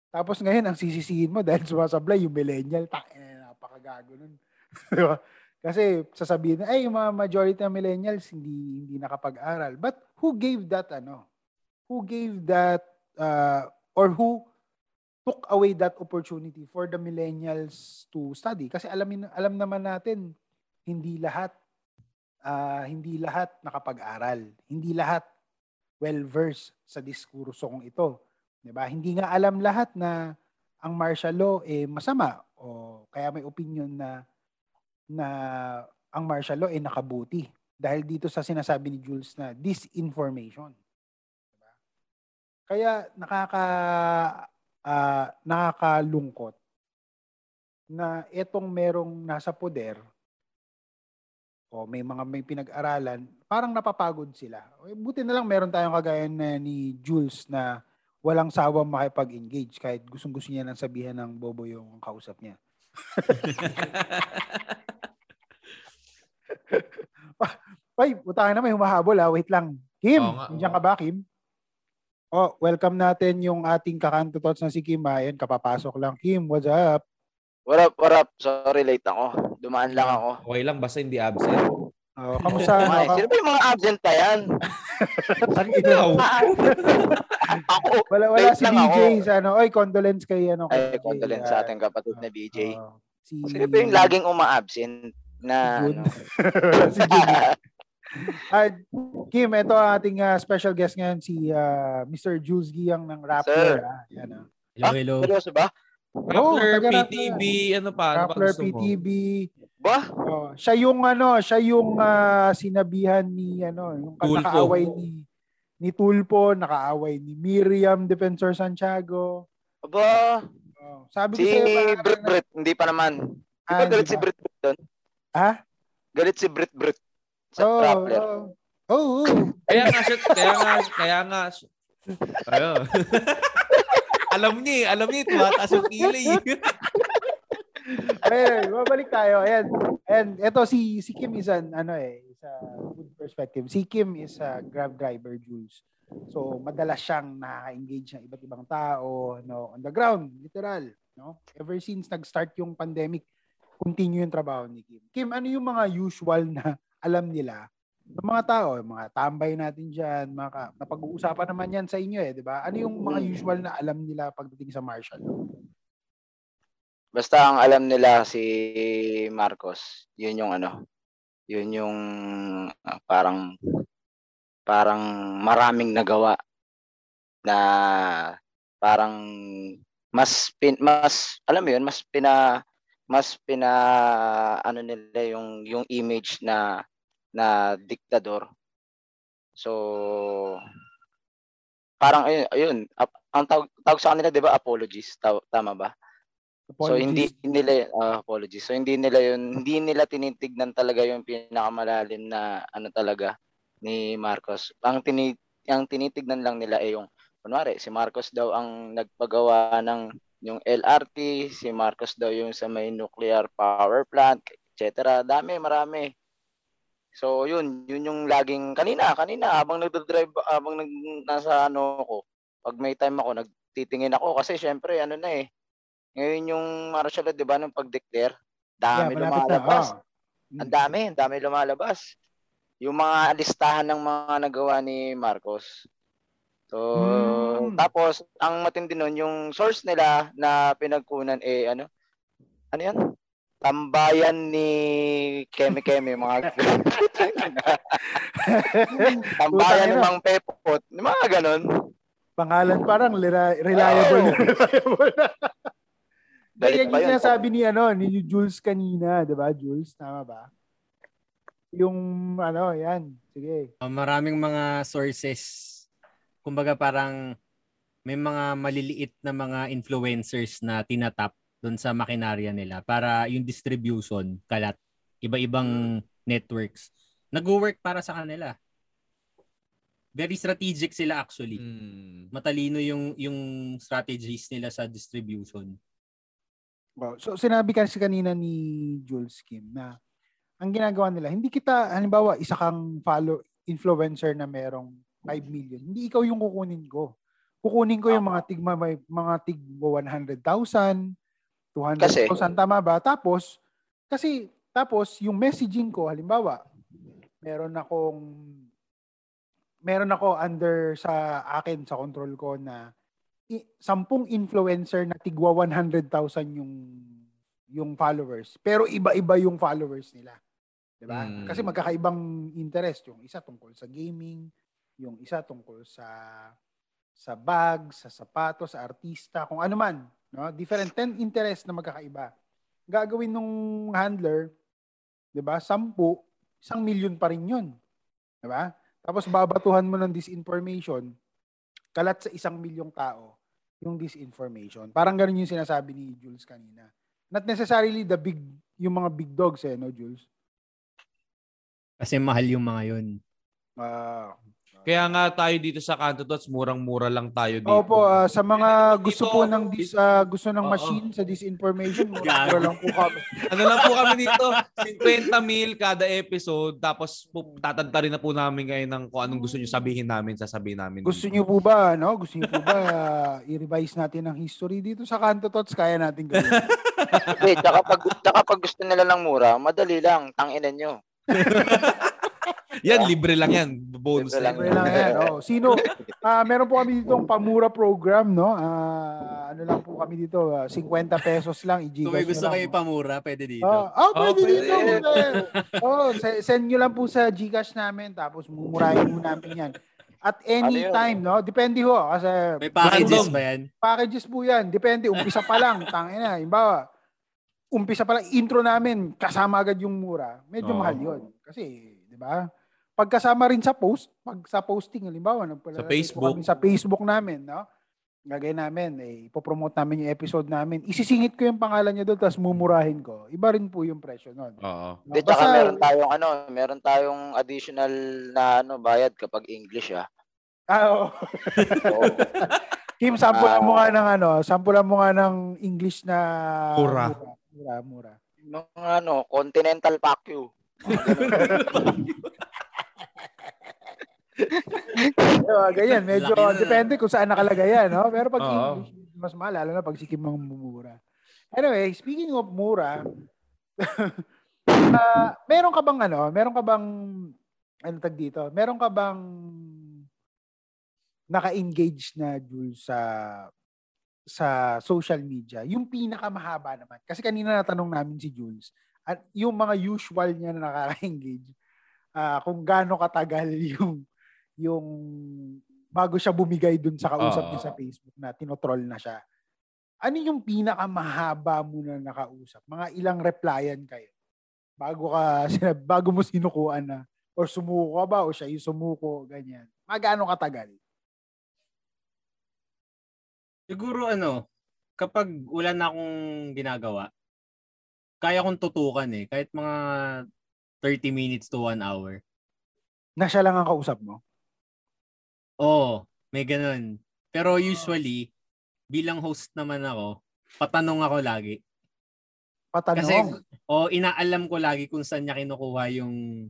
Tapos ngayon, ang sisisihin mo dahil sumasablay yung millennial, tak, eh, napakagago nun. (laughs) Di ba? Kasi sasabihin na, eh, yung mga majority ng millennials hindi hindi nakapag-aral. But who gave that, ano? Who gave that, uh, or who took away that opportunity for the millennials to study? Kasi alamin, alam naman natin, hindi lahat, ah, hindi lahat nakapag-aral. Hindi lahat well-versed sa diskursong ito. 'Di ba? Hindi nga alam lahat na ang martial law eh masama o kaya may opinion na na ang martial law eh nakabuti. dahil dito sa sinasabi ni Jules na disinformation. Diba? Kaya nakaka ah, nakakalungkot na etong merong nasa poder o may mga may pinag-aralan, parang napapagod sila. Eh, Buti na lang meron tayong kagaya na ni Jules na walang sawang makipag-engage kahit gustong-gusto niya nang sabihan ng bobo yung kausap niya. (laughs) Ay, utangin na may humahabol ha. Wait lang. Kim, nga, nandiyan ka ba, Kim? Oh, welcome natin yung ating kakanto tots na si Kim. Ayan, kapapasok lang. Kim, what's up? What up, what up? Sorry, late ako. Dumaan lang ako. Okay lang, basta hindi absent. Oh, kamusta? (laughs) Ay, ano, sino ba yung mga absent pa yan? (laughs) Ikaw. (laughs) ako. wala wala si BJ sa ano. Oy, condolence kay ano. kay Ay, condolence ah, sa ating kapatid na BJ. oh, si Sino ba yung laging uma-absent na ano? si Jun. Ah, Kim, ito ang ating ah, special guest ngayon si ah, Mr. Jules Giyang ng Rappler. Sir. Ah. Yan, ah. Hello, hello. Seryoso ba? Rappler, taga-Rappler. PTB, ano pa? Ano pa Rappler gusto mo? PTB. Ba? Oh, siya yung ano, siya yung ah, sinabihan ni ano, yung nakaaway ni ni Tulpo, nakaaway ni Miriam Defensor Santiago. Aba, Oh, sabi ko si sa'yo, parang- Brit Brit, hindi pa naman. Di Ah, ba galit hindi si ba? Brit Brit doon? Ha? Galit si Brit Brit sa Oo, Rappler. oo. Oo, oo. Kaya nga siya, kaya nga, kaya nga. (laughs) Ayun. (laughs) alam niya eh, alam niya, tumataas yung kilay. eh. (laughs) Ayun, babalik tayo. Ayan. And ito si si Kim is an, ano eh, sa good perspective. Si Kim is a Grab driver, Jules. So, madalas siyang na-engage ng iba't ibang tao, no, on the ground, literal, no? Ever since nag-start yung pandemic, continue yung trabaho ni Kim. Kim, ano yung mga usual na alam nila ng mga tao, yung mga tambay natin diyan, mga ka- napag-uusapan naman yan sa inyo eh, 'di ba? Ano yung mga usual na alam nila pagdating sa martial law? Basta ang alam nila si Marcos, yun yung ano, yun yung ah, parang parang maraming nagawa na parang mas pin, mas alam mo yun, mas pina mas pina ano nila yung yung image na na diktador. So parang ayun, ayun ang tawag, tawag sa kanila 'di ba apologies, Taw- tama ba? So hindi Apologies. nila ah, apologies. So hindi nila yun, hindi nila tinitignan talaga yung pinakamalalim na ano talaga ni Marcos. Ang tini ang tinitignan lang nila ay yung kunwari si Marcos daw ang nagpagawa ng yung LRT, si Marcos daw yung sa may nuclear power plant, etc. Dami, marami. So yun, yun yung laging kanina, kanina habang nagdo-drive habang nag, nasa ano ko, pag may time ako nagtitingin ako kasi syempre ano na eh ngayon yung martial law, di ba, nung pag-declare, dami Yeah, na. lumalabas. Ah. Ang dami, ang dami lumalabas. Yung mga listahan ng mga nagawa ni Marcos. So, Hmm. tapos, ang matindi nun, yung source nila na pinagkunan, eh, ano? Ano yan? Tambayan ni Keme Keme, mga (laughs) Tambayan ina. Mang Pepot, mga ganon. Pangalan parang lira- reliable. Oo. reliable. (laughs) Galit Yan pa yung yun. sinasabi ni ano ni Jules kanina, 'di ba? Jules, tama ba? Yung ano, yan. Sige. Uh, maraming mga sources. Kumbaga parang may mga maliliit na mga influencers na tinatap doon sa makinarya nila para yung distribution kalat iba-ibang networks nag-work para sa kanila. Very strategic sila actually. Hmm. Matalino yung yung strategies nila sa distribution. Wow. So sinabi kasi kanina ni Jules Kim na ang ginagawa nila, hindi kita, halimbawa, isa kang follow influencer na merong 5 million. Hindi ikaw yung kukunin ko. Kukunin ko yung mga tig may, mga tig 100,000, 200,000, tama ba? Tapos kasi tapos yung messaging ko halimbawa, meron akong meron ako under sa akin sa control ko na i- sampung influencer na tigwa 100,000 yung yung followers. Pero iba-iba yung followers nila. 'Di ba? Mm. Kasi magkakaibang interest yung isa tungkol sa gaming, yung isa tungkol sa sa bag, sa sapatos, sa artista, kung ano man, no? Different 10 interest na magkakaiba. Gagawin nung handler, 'di ba? Sampu isang milyon pa rin yun. Diba? Tapos babatuhan mo ng disinformation, kalat sa isang milyong tao yung disinformation. Parang ganun yung sinasabi ni Jules kanina. Not necessarily the big, yung mga big dogs eh, no, Jules? Kasi mahal yung mga yun. Ah, Kaya nga tayo dito sa Kanto Tots, murang-mura lang tayo dito. Opo, ah, sa mga Dito- gusto po ng dis, ah, gusto ng machine sa disinformation, (laughs) mura lang po kami. ano lang po kami dito, 50 mil kada episode, tapos po, tatantarin na po namin kayo ng kung anong gusto nyo sabihin namin, sasabihin namin. Gusto dito. niyo po ba, no? Gusto niyo po ba ah, i-revise natin ang history dito sa Kanto Tots? Kaya natin gawin. Hindi, tsaka pag, tsaka pag gusto nila ng mura, madali lang, tanginan nyo. (laughs) Yan, libre lang yan. Bonus Libre lang. Libre lang yan. Oh. Sino? (laughs) Ah, meron po kami dito ang pamura program, no? Ah, ano lang po kami dito, ah, 50 pesos lang i Kung may gusto kayo pamura, pwede dito. Ah, oh, pwede Oh, pwede. dito. oh, se- send nyo lang po sa GCash namin tapos mumurahin mo namin yan. At any Ano time, no? Depende ho. Kasi May packages Random. ba yan? packages po yan. Depende. Umpisa pa lang. (laughs) Tangin na. Imbawa, umpisa pa lang. Intro namin, kasama agad yung mura. Medyo Oo. mahal yun. Kasi, di ba? Pagkasama rin sa post, pag sa posting, halimbawa, nagpala- Sa Facebook. kami Sa Facebook namin, no? Gagay namin, eh, ipopromote namin yung episode namin. Isisingit ko yung pangalan niya doon, tapos mumurahin ko. Iba rin po yung presyo nun. Oo. Hindi, Basta- tsaka meron tayong ano, meron tayong additional na ano bayad kapag English ah. Ah, oo. Oo. (laughs) Kim, sampulan mo Ah. nga ng ano, sampulan mo nga ng English na Mura. Mura, mura. Mga ano, continental vacuum. (laughs) Diba, ganyan, medyo Laki na. depende kung saan nakalagay yan, no? Pero pag. English, mas mahal, lalo na pag sikim ng mura. Anyway, speaking of mura, (laughs) ah, meron ka bang ano, meron ka bang, ano tag dito, meron ka bang naka-engage na, Jules, sa sa social media, yung pinakamahaba naman. Kasi kanina natanong namin si Jules, at yung mga usual niya na nakaka-engage, ah, kung gaano katagal (laughs) yung yung bago siya bumigay dun sa kausap Oo. niya sa Facebook na tinotroll na siya. Ano yung pinakamahaba mo na nakausap? Mga ilang replyan kayo? Bago ka (laughs) sinab- bago mo sinukuan na or sumuko ka ba o siya yung sumuko ganyan. Magano katagal? Siguro ano, kapag wala na akong ginagawa, kaya kong tutukan eh. Kahit mga 30 minutes to 1 hour. Na siya lang ang kausap mo? Oo, may ganun. Pero usually, bilang host naman ako, patanong ako lagi. Patanong. Kasi, o inaalam ko lagi kung saan niya kinukuha yung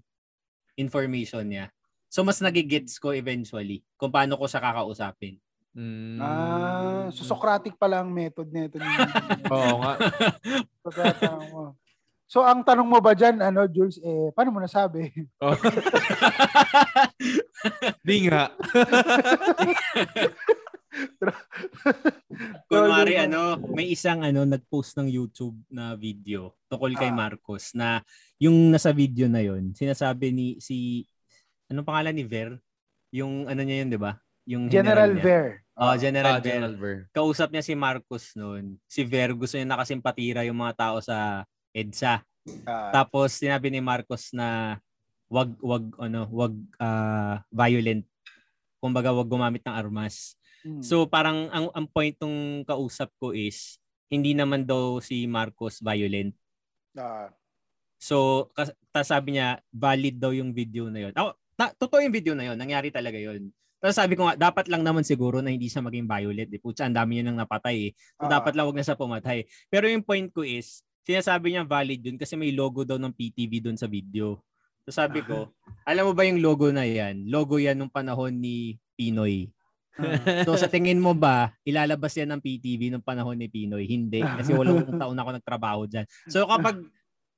information niya. So, mas nagigets ko eventually kung paano ko siya kakausapin. Mm. ah, so Socratic pala ang method nito. ni (laughs) Oo nga. Pagkatanong mo. So ang tanong mo ba dyan, ano, Jules, eh, paano mo nasabi? Oo. (laughs) Di nga. (laughs) Kunwari ano, may isang ano nag-post ng YouTube na video tungkol kay Ah. Marcos na yung nasa video na yon sinasabi ni si anong pangalan ni Ver? Yung ano niya yun, 'di ba? Yung General niya. Ver. Oh, General Ah, Ver. General Ver. Kausap niya si Marcos noon. Si Ver gusto niya nakasimpatira yung mga tao sa EDSA. Ah, Tapos sinabi ni Marcos na wag wag ano, wag ah, violent. Kumbaga wag gumamit ng armas. mm. So parang ang ang point ng kausap ko is hindi naman daw si Marcos violent. Ah, So kas- sabi niya valid daw yung video na yun. Oh, ta- totoo yung video na yun, nangyari talaga yun. Tapos sabi ko nga dapat lang naman siguro na hindi siya maging violent. Eh. Putsa, ang dami niya nang napatay eh. So Ah. dapat lang wag na siya pumatay. Pero yung point ko is sinasabi niya valid yun kasi may logo daw ng PTV doon sa video. So sabi ko, alam mo ba yung logo na yan? Logo yan nung panahon ni Pinoy. ah. So sa tingin mo ba, ilalabas yan ng PTV nung panahon ni Pinoy? Hindi. Kasi walong (laughs) taon ako nagtrabaho dyan. So kapag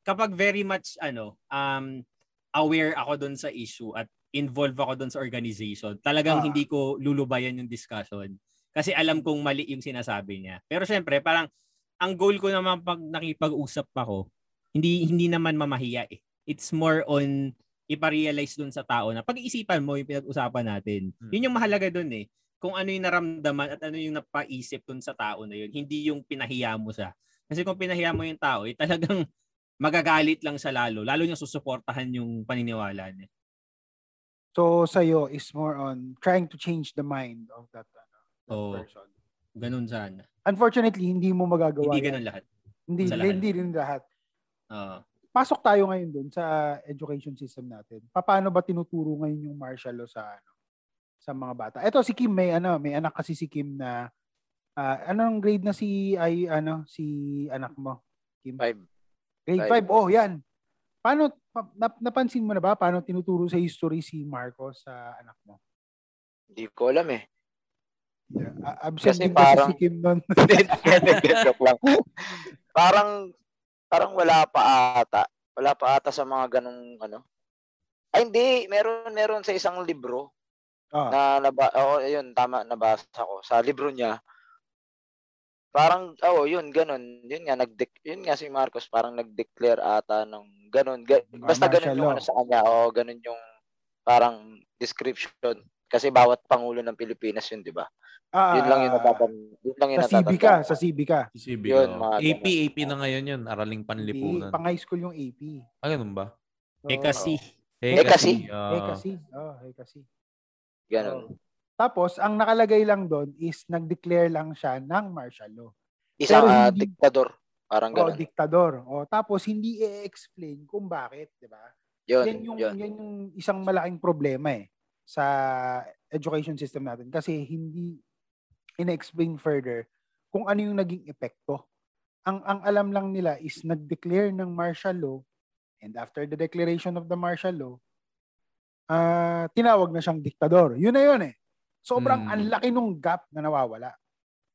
kapag very much ano, um, aware ako doon sa issue at involved ako doon sa organization, talagang Ah. hindi ko lulubayan yung discussion. Kasi alam kong mali yung sinasabi niya. Pero syempre, parang ang goal ko naman pag nakipag-usap ako, hindi hindi naman mamahiya eh. It's more on iparealize dun sa tao na pag-iisipan mo yung pinag-usapan natin. Hmm. Yun yung mahalaga dun eh. Kung ano yung naramdaman at ano yung napaisip dun sa tao na yun. Hindi yung pinahiya mo siya. Kasi kung pinahiya mo yung tao, eh, talagang (laughs) magagalit lang sa lalo. Lalo niya susuportahan yung paniniwala niya. So sa'yo is more on trying to change the mind of that, ano, that Oo. person. Ganun sana. Unfortunately, hindi mo magagawa Hindi yan. ganun lahat. Hindi, sa lahat. hindi rin lahat. Oo. Pasok tayo ngayon dun sa education system natin. Paano ba tinuturo ngayon yung martial law sa ano sa mga bata? Ito si Kim may ano, may anak kasi si Kim na ah, anong grade na si ay ano si anak mo? Kim? Five. Grade Five. 5. Oh, yan. Paano pa- nap- napansin mo na ba paano tinuturo sa history si Marcos sa anak mo? Hindi ko alam eh. Yeah. Absent Kasi din kasi parang- si Kim nun. (laughs) Joke lang. Parang parang wala pa ata. Wala pa ata sa mga ganong ano. Ay hindi, meron meron sa isang libro Ah. na naba oh, yun tama nabasa ko sa libro niya. Parang oh, yun ganun. Yun nga nag yun nga si Marcos parang nag-declare ata ng ganun. Ga- basta ganun yung ano sa kanya. Oh, ganun yung parang description. Kasi bawat pangulo ng Pilipinas yun, di ba? Ah, Yun lang yung natatan yun lang yung sa CB ka, sa. CB ka. CB Yun, mga AP, ganun. AP na ngayon yun. Araling panlipunan. pang high school yung AP. Ah, ganun ba? So, Eh kasi, Eh, Eh, kasi. ah, Eh kasi. Oh, eh kasi. Ganun. Oh. Tapos, ang nakalagay lang doon is nag-declare lang siya ng martial law. Isang ah, hindi- diktador. Parang O, ganun. diktador. O, tapos, hindi i-explain kung bakit, di ba? yun, yan yung, yun. yan yung isang malaking problema eh sa education system natin. Kasi hindi in-explain further kung ano yung naging epekto. Ang, ang alam lang nila is nag-declare ng martial law and after the declaration of the martial law, ah tinawag na siyang diktador. Yun na yun eh. Sobrang Hmm. ang laki nung gap na nawawala.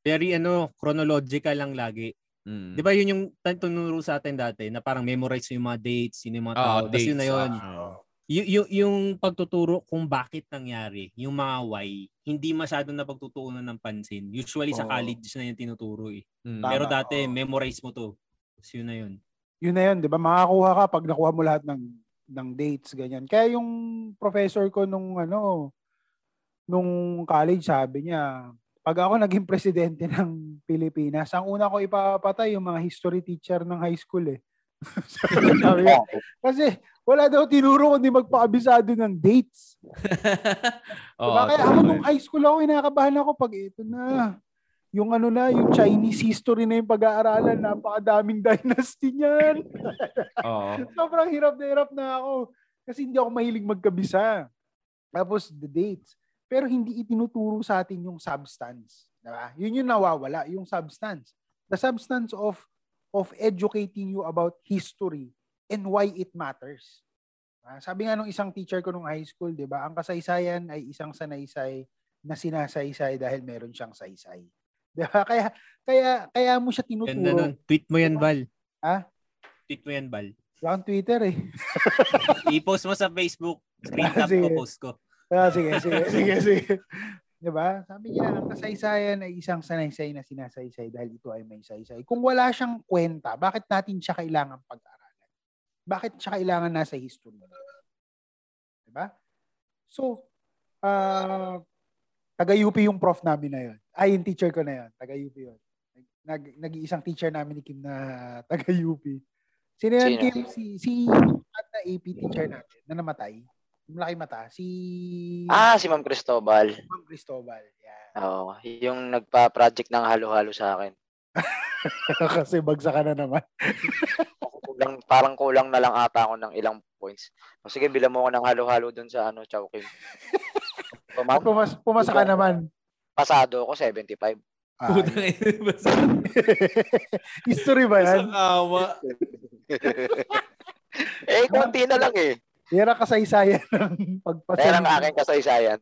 very ano, chronological lang lagi. mm. Di ba yun yung tunuro sa atin dati na parang memorize mo yung mga dates, sino yung mga Ah, tao. Tapos yun na yun. ah. Y- yung, yung pagtuturo kung bakit nangyari, yung mga why, hindi masyadong napagtutuunan ng pansin. Usually sa Oo. college na yung tinuturo eh. Mm. Tama. Pero dati, oo. memorize mo to. Tapos yun na yun. Yun na yun, di ba? Makakuha ka pag nakuha mo lahat ng ng dates, ganyan. Kaya yung professor ko nung ano, nung college, sabi niya, pag ako naging presidente (laughs) ng Pilipinas, ang una ko ipapatay yung mga history teacher ng high school eh. (laughs) sabi niya. Kasi wala daw tinuro kundi magpakabisado ng dates. (laughs) Oo, diba? Kaya ako nung high school ako, inakabahan ako pag ito na. Yung ano na, yung Chinese history na yung pag-aaralan, napakadaming (laughs) dynasty niyan. Oo. (laughs) Sobrang hirap na hirap na ako. Kasi hindi ako mahilig magkabisa. Tapos the dates. Pero hindi itinuturo sa atin yung substance. Diba? Yun yung nawawala, yung substance. The substance of of educating you about history and why it matters. Ah, sabi nga nung isang teacher ko nung high school, 'di ba? Ang kasaysayan ay isang sanaysay na sinasaysay dahil meron siyang saysay. 'Di ba? Kaya kaya kaya mo siya Ganda tinuturo. nun. Tweet mo yan, Diba? Val. Ha? Tweet mo yan, Val. Wala Twitter eh. (laughs) I-post mo sa Facebook. Screen cap Sige. ko, post ko. Ah, sige, sige, (laughs) sige, sige. 'Di ba? Sabi niya, ang kasaysayan ay isang sanaysay na sinasaysay dahil ito ay may saysay. Kung wala siyang kwenta, bakit natin siya kailangan pag-aralan? Bakit siya kailangan nasa history? 'Di ba? So, ah taga-UP yung prof namin na 'yon. Ay, yung teacher ko na 'yon, taga-UP 'yon. Nag nag-iisang teacher namin ni Kim na (laughs) taga-UP. Sino Sino? Kim? Si, si at na AP teacher natin na namatay. Yung malaki mata. Si Ah, si Ma'am Cristobal. Ma'am Cristobal. Yan. Oo, yung nagpa-project ng halo-halo sa akin. (laughs) Kasi bagsak ka na naman. (laughs) Kulang, parang kulang na lang ata ako ng ilang points. O sige, bilang mo ako ng halo-halo dun sa ano, Chowking. (laughs) At ma'am, pumas, pumasa ka naman. pasado ako 75. Ah, Putang (laughs) ina, (laughs) history ba yan? isang awa. eh, konti na lang eh. Yan ang kasaysayan ng Kaya pagpasal. ang aking kasaysayan.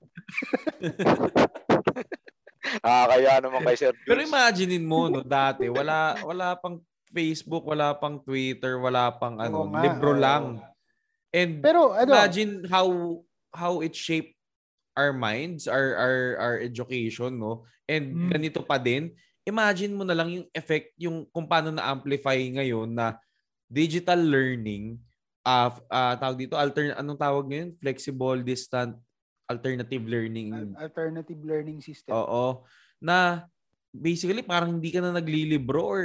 ah, kaya naman kay Sir Pero imaginein mo, no, dati, wala, wala pang Facebook, wala pang Twitter, wala pang ano, nga, libro oo. lang. And Pero ano, imagine how how it shaped our minds, our our our education, no? And Mm. ganito pa din. Imagine mo na lang yung effect, yung kung paano na-amplify ngayon na digital learning, uh, uh, tawag dito, altern anong tawag ngayon? Flexible, distant, alternative learning. al- alternative learning system. Oo. Na basically parang hindi ka na naglilibro or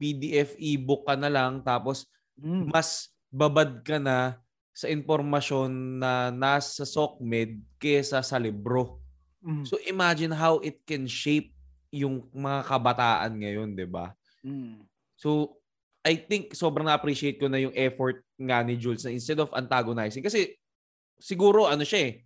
PDF ebook ka na lang tapos Mm. mas babad ka na sa impormasyon na nasa SOCMED kesa sa libro. Mm. So imagine how it can shape yung mga kabataan ngayon, 'di ba? Mm. So I think sobrang na-appreciate ko na yung effort nga ni Jules na instead of antagonizing kasi siguro ano siya eh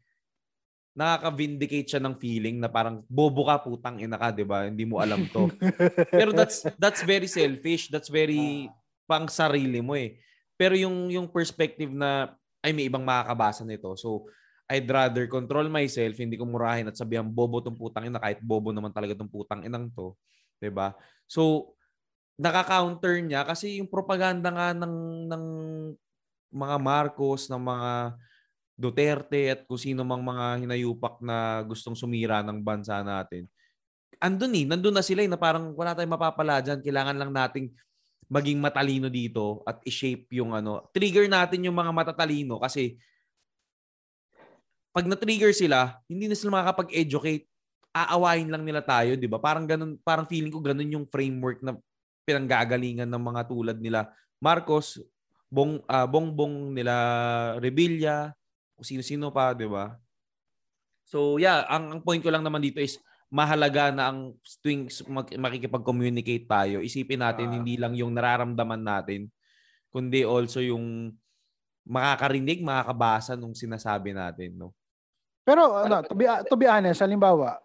nakaka-vindicate siya ng feeling na parang bobo ka putang ina ka, 'di ba? Hindi mo alam to. (laughs) Pero that's that's very selfish. That's very pang sarili mo eh. Pero yung yung perspective na ay may ibang makakabasa nito. So I'd rather control myself, hindi ko murahin at sabihan bobo tong putang ina kahit bobo naman talaga tong putang inang to, 'di ba? So nakaka-counter niya kasi yung propaganda nga ng ng mga Marcos, ng mga Duterte at kung sino mang mga hinayupak na gustong sumira ng bansa natin. Andun eh, nandun na sila eh, na parang wala tayong mapapala dyan. Kailangan lang nating maging matalino dito at i-shape yung ano. Trigger natin yung mga matatalino kasi pag na-trigger sila, hindi na sila makakapag-educate. Aawain lang nila tayo, di ba? Parang ganun, parang feeling ko ganun yung framework na pinanggagalingan ng mga tulad nila Marcos, Bong, ah, Bongbong, nila Revilla, kung sino-sino pa, di ba? So yeah, ang, ang point ko lang naman dito is mahalaga na ang tuwing mag, makikipag-communicate tayo, isipin natin Ah. hindi lang yung nararamdaman natin, kundi also yung makakarinig, makakabasa nung sinasabi natin, no? Pero ano, to be, to be honest, halimbawa,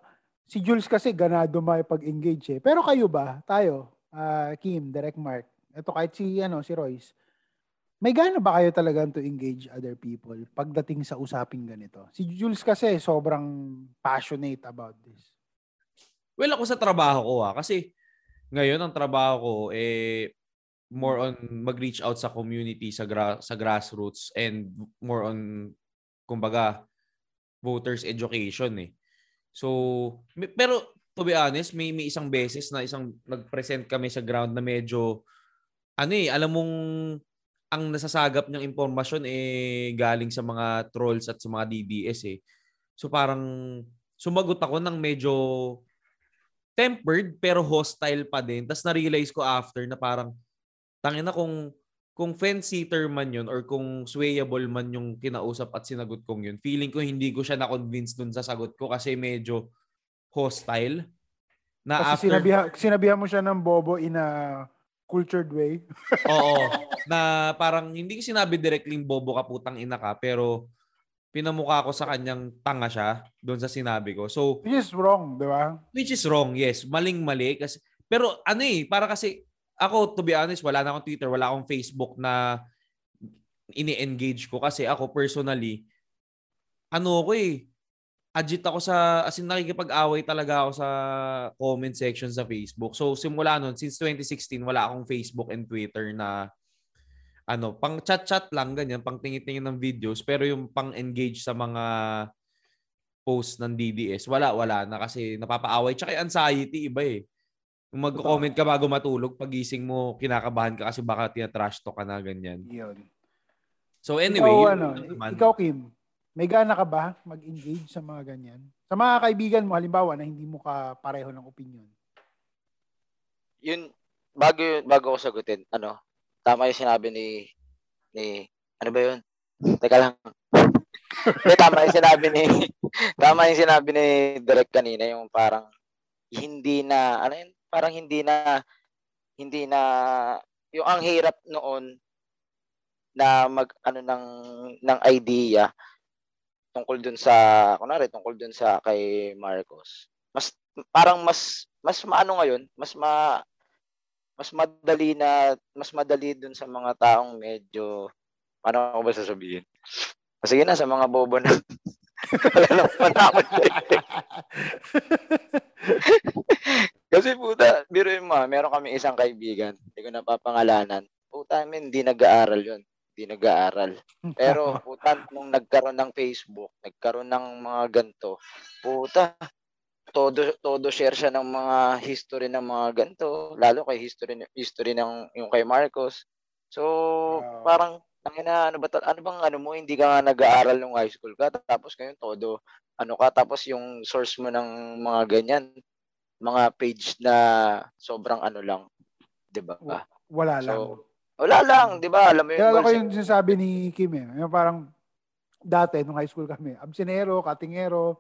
si Jules kasi ganado makipag-engage eh. Pero kayo ba, tayo, ah, Kim, Direct Mark, ito kahit si, ano, si Royce, may gana ba kayo talaga to engage other people pagdating sa usaping ganito? Si Jules kasi sobrang passionate about this. Well, ako sa trabaho ko ah. Kasi ngayon ang trabaho ko eh more on mag-reach out sa community sa gra- sa grassroots and more on kumbaga voters education eh. So pero to be honest, may may isang beses na isang nag-present kami sa ground na medyo ano eh, alam mong ang nasasagap niyang impormasyon eh galing sa mga trolls at sa mga DDS eh. So parang sumagot ako ng medyo tempered pero hostile pa din. Tapos na-realize ko after na parang tangin na kung kung fence-sitter man yun or kung swayable man yung kinausap at sinagot kong yun, feeling ko hindi ko siya na-convince dun sa sagot ko kasi medyo hostile. Na Kasi after, sinabihan, sinabihan mo siya ng bobo in a cultured way. (laughs) Oo. Na parang hindi sinabi directly bobo ka putang ina ka pero pinamukha ko sa kanyang tanga siya doon sa sinabi ko. So Which is wrong, di ba? which is wrong, yes. Maling-mali kasi pero ano eh, para kasi ako to be honest, wala na akong Twitter, wala akong Facebook na ini-engage ko kasi ako personally ano ko eh agit ako sa as in nakikipag-away talaga ako sa comment section sa Facebook. So simula nun since 2016 wala akong Facebook and Twitter na ano, pang chat-chat lang ganyan, pang tingin-tingin ng videos, pero yung pang engage sa mga post ng DDS, wala wala na kasi napapaaway tsaka yung anxiety iba eh. Kung mag-comment ka bago matulog, pagising mo, kinakabahan ka kasi baka tina-trash talk ka na ganyan. Yun. So anyway, ikaw, yun ano, naman. ikaw Kim, may gana ka ba mag-engage sa mga ganyan? Sa mga kaibigan mo, halimbawa, na hindi mo ka pareho ng opinion. Yun, bago, bago ko sagutin, ano, tama yung sinabi ni, ni, ano ba yun? Teka lang. Tama yung sinabi ni, (laughs) tama yung sinabi ni Direk kanina, yung parang, hindi na, ano yun, parang hindi na, hindi na, yung ang hirap noon, na mag, ano, ng, ng idea, tungkol dun sa, kunwari, tungkol dun sa kay Marcos. Mas, parang mas, mas maano ngayon, mas ma, mas madali na mas madali dun sa mga taong medyo ano ko ba sasabihin? Sige na sa mga bobo na (laughs) wala naman ako (laughs) Kasi puta, biro mga, meron kami isang kaibigan, hindi ko napapangalanan. Puta, min, hindi nag-aaral yun. Hindi nag-aaral. Pero (laughs) puta, nung nagkaroon ng Facebook, nagkaroon ng mga ganto, puta, todo todo share siya ng mga history ng mga ganto, lalo kay history history ng yung kay Marcos. So, Wow. parang tangina ano ba ano bang ano mo hindi ka nga nag-aaral nung high school ka tapos ngayon todo ano ka tapos yung source mo ng mga ganyan mga page na sobrang ano lang 'di ba Wa- Wala lang. Wala lang, di ba? Alam mo yung Kaya ko yung sinasabi ni Kim eh. Yung parang dati, nung high school kami, absinero, katingero,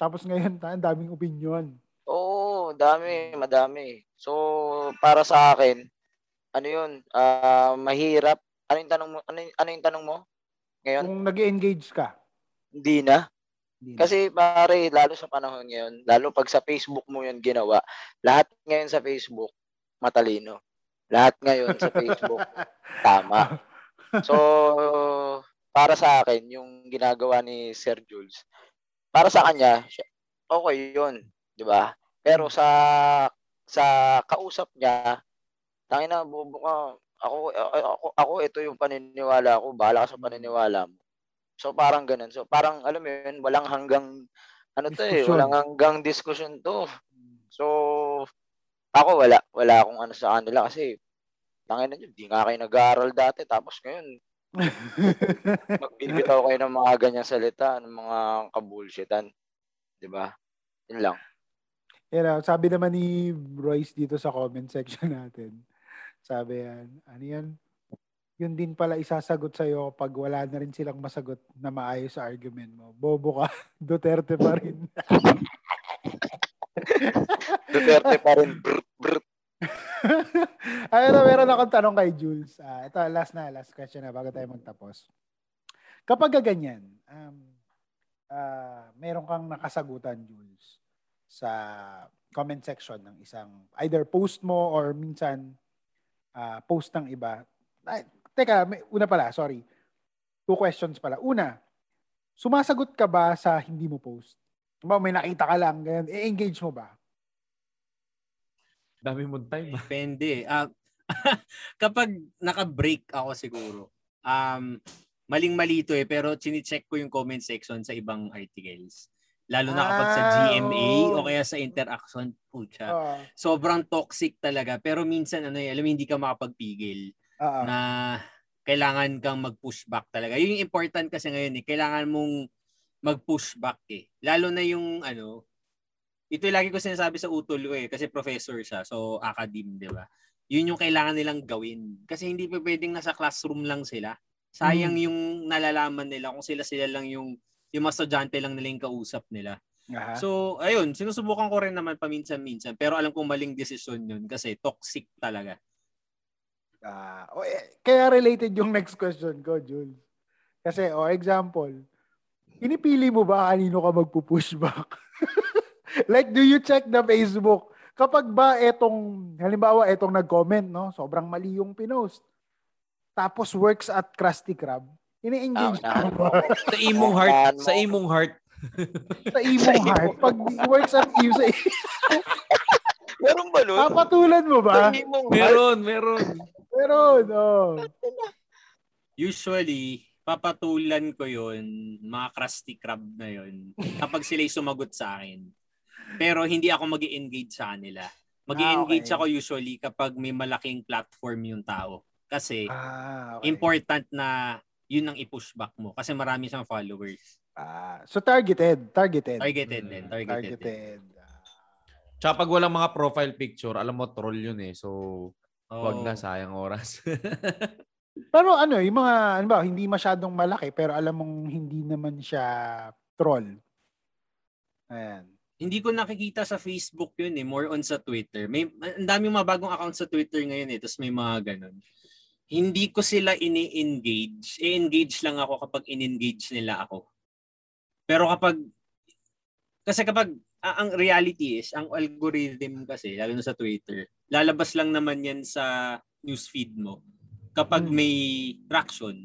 tapos ngayon, (laughs) ang daming opinion. Oo, dami, madami. So, para sa akin, ano yun, ah, mahirap. Ano yung tanong mo? Ano, yung- ano yung tanong mo? Ngayon? Kung nag engage ka. Hindi na. Hindi na. Kasi pare, lalo sa panahon ngayon, lalo pag sa Facebook mo yun ginawa, lahat ngayon sa Facebook, matalino. Lahat ngayon sa Facebook, (laughs) tama. So, para sa akin, yung ginagawa ni Sir Jules, para sa kanya, okay yun, di ba? Pero sa sa kausap niya, tangin na, bobo ka. Ako, ako, ako, ito yung paniniwala ko. Bahala ka sa paniniwala mo. So, parang ganun. So, parang, alam mo yun, walang hanggang, ano to eh, walang hanggang diskusyon to. So, ako wala, wala akong ano sa kanila kasi, tangin na yun, di nga kayo nag-aaral dati. Tapos ngayon, (laughs) magbibitaw kayo ng mga ganyang salita, ng mga kabulshitan. Di ba? Yun lang. Yan ah, sabi naman ni Royce dito sa comment section natin. Sabi yan, ano yan? Yun din pala isasagot sa'yo pag wala na rin silang masagot na maayos sa argument mo. Bobo ka. (laughs) Duterte pa rin. (laughs) Duterte pa rin. Brr, brr. (laughs) Ayun na, meron akong tanong kay Jules. Ah, ito, last na, last question na bago tayo magtapos. Kapag ganyan, um, ah, meron kang nakasagutan, Jules, sa comment section ng isang either post mo or minsan ah, post ng iba. Ay, teka, may, una pala, sorry. Two questions pala. Una, sumasagot ka ba sa hindi mo post? Ba, may nakita ka lang, ganyan, i-engage mo ba? Dami mong time. ah. Depende. Ah, (laughs) kapag naka-break ako siguro, um, maling-mali to eh, pero chine-check ko yung comment section sa ibang articles. Lalo na kapag sa Ah, GMA oo. o kaya sa interaction, pucha. Oo. Sobrang toxic talaga. Pero minsan, ano eh, alam mo, hindi ka makapagpigil Oo. na kailangan kang mag-push back talaga. Yun yung important kasi ngayon eh. Kailangan mong mag-push back eh. Lalo na yung ano, ito lagi ko sinasabi sa utol ko eh, kasi professor siya, so academe, di ba? Yun yung kailangan nilang gawin. Kasi hindi pa pwedeng nasa classroom lang sila. Sayang yung nalalaman nila kung sila sila lang yung yung mga estudyante lang nila yung kausap nila. Aha. So, ayun, sinusubukan ko rin naman paminsan-minsan, pero alam kong maling desisyon yun kasi toxic talaga. Ah, o, eh, kaya related yung (laughs) next question ko, Jules. Kasi, o example, pinipili mo ba kanino ka magpo-push back? (laughs) like, do you check the Facebook? Kapag ba etong, halimbawa, etong nag-comment, no? Sobrang mali yung pinost. Tapos works at Krusty Krab. Ini-engage Ah, ka ba? (laughs) Sa imong heart. Mo. Sa imong heart. (laughs) sa imong heart. Pag works at imo sa Meron ba nun? Papatulan mo ba? Meron, meron. Meron, oh. Usually, papatulan ko yun, mga Krusty Krab na yun, kapag sila'y sumagot sa akin. Pero hindi ako mag engage sa kanila. mag engage Ah, okay. ako usually kapag may malaking platform yung tao. Kasi Ah, okay. important na yun ang i-push back mo kasi marami siyang followers. Ah, so targeted, targeted. Targeted din, Mm, targeted, din. Targeted. Tsaka pag walang mga profile picture, alam mo, troll yun eh. So, wag na, sayang oras. (laughs) Pero ano, yung mga, ano ba, hindi masyadong malaki, pero alam mong hindi naman siya troll. Ayan. Hindi ko nakikita sa Facebook yun eh, more on sa Twitter. May ang daming mga bagong account sa Twitter ngayon eh, tapos may mga ganun. Hindi ko sila ini-engage. I-engage lang ako kapag in-engage nila ako. Pero kapag kasi kapag ang reality is, ang algorithm kasi, lalo na sa Twitter, lalabas lang naman yan sa newsfeed mo kapag Hmm. may traction.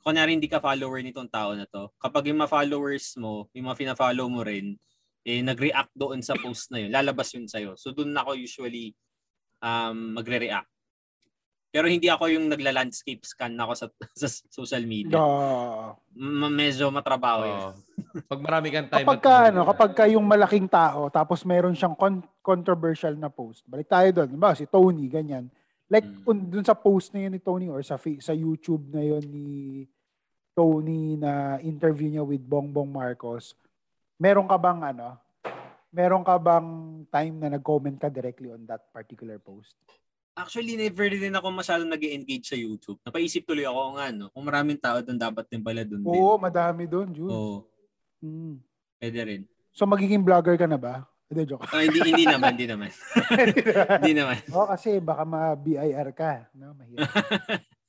Kunyari hindi ka follower nitong tao na to, kapag yung mga followers mo, yung mga fina-follow mo rin, eh, nag-react doon sa post na yun, lalabas yun sa'yo. So doon ako usually um, magre-react. Pero hindi ako yung nagla-landscape scan ako sa, (laughs) sa social media. Oo. Ma- medyo matrabaho yun. Oo. Pag marami kang time. kapag at ka, ano, ka. kapag ka yung malaking tao, tapos meron siyang con- controversial na post. Balik tayo doon. Diba, si Tony, ganyan. Like, Mm. un- dun sa post na yun ni Tony or sa, sa YouTube na yun ni Tony na interview niya with Bongbong Marcos, meron ka bang ano, meron ka bang time na nag-comment ka directly on that particular post? Actually, never din ako masyadong nag engage sa YouTube. Napaisip tuloy ako nga, no? Kung maraming tao doon, dapat din pala doon din. Oo, madami doon, Jules. Oo. Mm. Pwede rin. So magiging vlogger ka na ba? Hindi, joke. Ah, hindi, hindi naman, hindi naman. (laughs) hindi naman. Oo, kasi baka ma-BIR ka. No? Mahirap.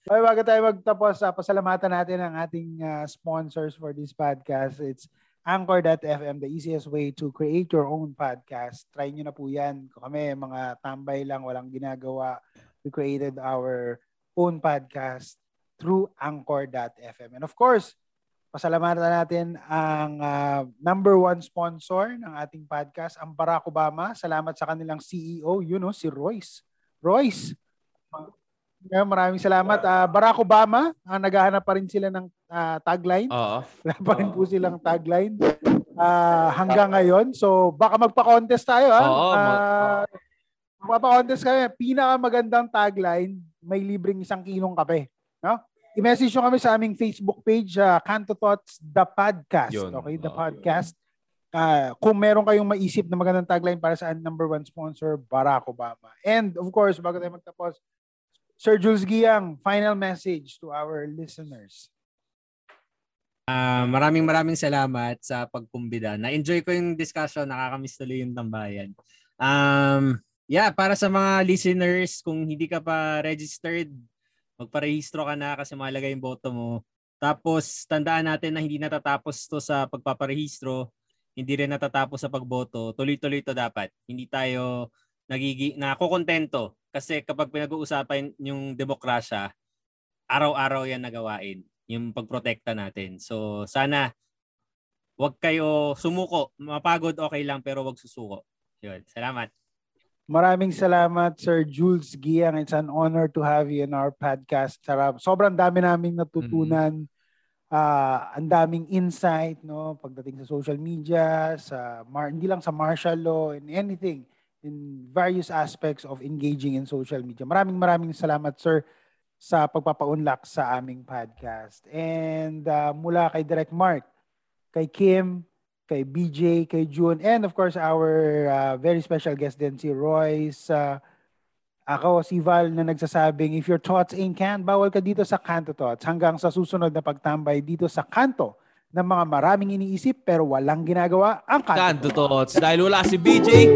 Okay, bago tayo magtapos, uh, pasalamatan natin ang ating uh, sponsors for this podcast. It's Anchor.fm, the easiest way to create your own podcast. Try nyo na po yan. Kung kami, mga tambay lang, walang ginagawa. We created our own podcast through Anchor.fm. And of course, pasalamatan natin ang uh, number one sponsor ng ating podcast, ang Barack Obama. Salamat sa kanilang CEO, you know, si Royce. Royce, Yeah, maraming salamat. Uh, Barack Obama, ang naghahanap pa rin sila ng uh, tagline. Oo. Wala pa rin po silang tagline uh, hanggang ngayon. So, baka magpa-contest tayo. Ha? Oo. Uh, magpa-contest kami. Pinakamagandang tagline, may libreng isang kilong kape. No? I-message nyo kami sa aming Facebook page, uh, Kanto Thoughts, The Podcast. Yun. Okay, The Oo. Podcast. Uh, kung meron kayong maisip na magandang tagline para sa number one sponsor, Barack Obama. And of course, bago tayo magtapos, Sir Jules Giang, final message to our listeners. Ah, maraming maraming salamat sa pagkumbida. Na-enjoy ko yung discussion, nakakamiss tuloy yung tambayan. Um, yeah, para sa mga listeners, kung hindi ka pa registered, magparehistro ka na kasi malagay yung boto mo. Tapos, tandaan natin na hindi natatapos to sa pagpaparehistro, hindi rin natatapos sa pagboto. Tuloy-tuloy to dapat. Hindi tayo nagigi nakokontento kasi kapag pinag-uusapan yung demokrasya, araw-araw yan nagawain, yung pagprotekta natin. So sana wag kayo sumuko, mapagod okay lang pero wag susuko. Yun. Salamat. Maraming salamat, Sir Jules Giang. It's an honor to have you in our podcast. Sarap. Sobrang dami naming natutunan. Ah, ang daming insight, no, pagdating sa social media, sa mar- hindi lang sa martial law and anything in various aspects of engaging in social media. Maraming maraming salamat, sir, sa pagpapaunlak sa aming podcast. And uh, mula kay Direct Mark, kay Kim, kay BJ, kay June, and of course our uh, very special guest din si Royce. Uh, ako, si Val na nagsasabing, if your thoughts ain't can, bawal ka dito sa Kanto Thoughts. Hanggang sa susunod na pagtambay dito sa Kanto ng mga maraming iniisip pero walang ginagawa ang Kanto, Kanto Tots. Dahil wala si BJ,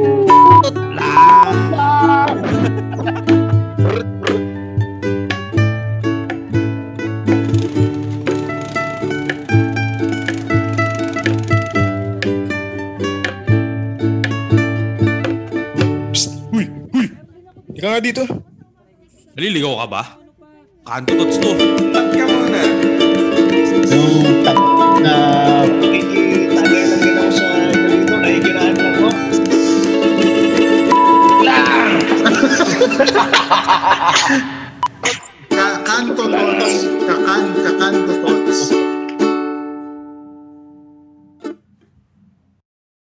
lang. (laughs) (laughs) Ikaw nga dito. Naliligaw ka ba? Kanto to to. Ka muna. Na ko. Kakanto tots. Kakan, kakanto tots.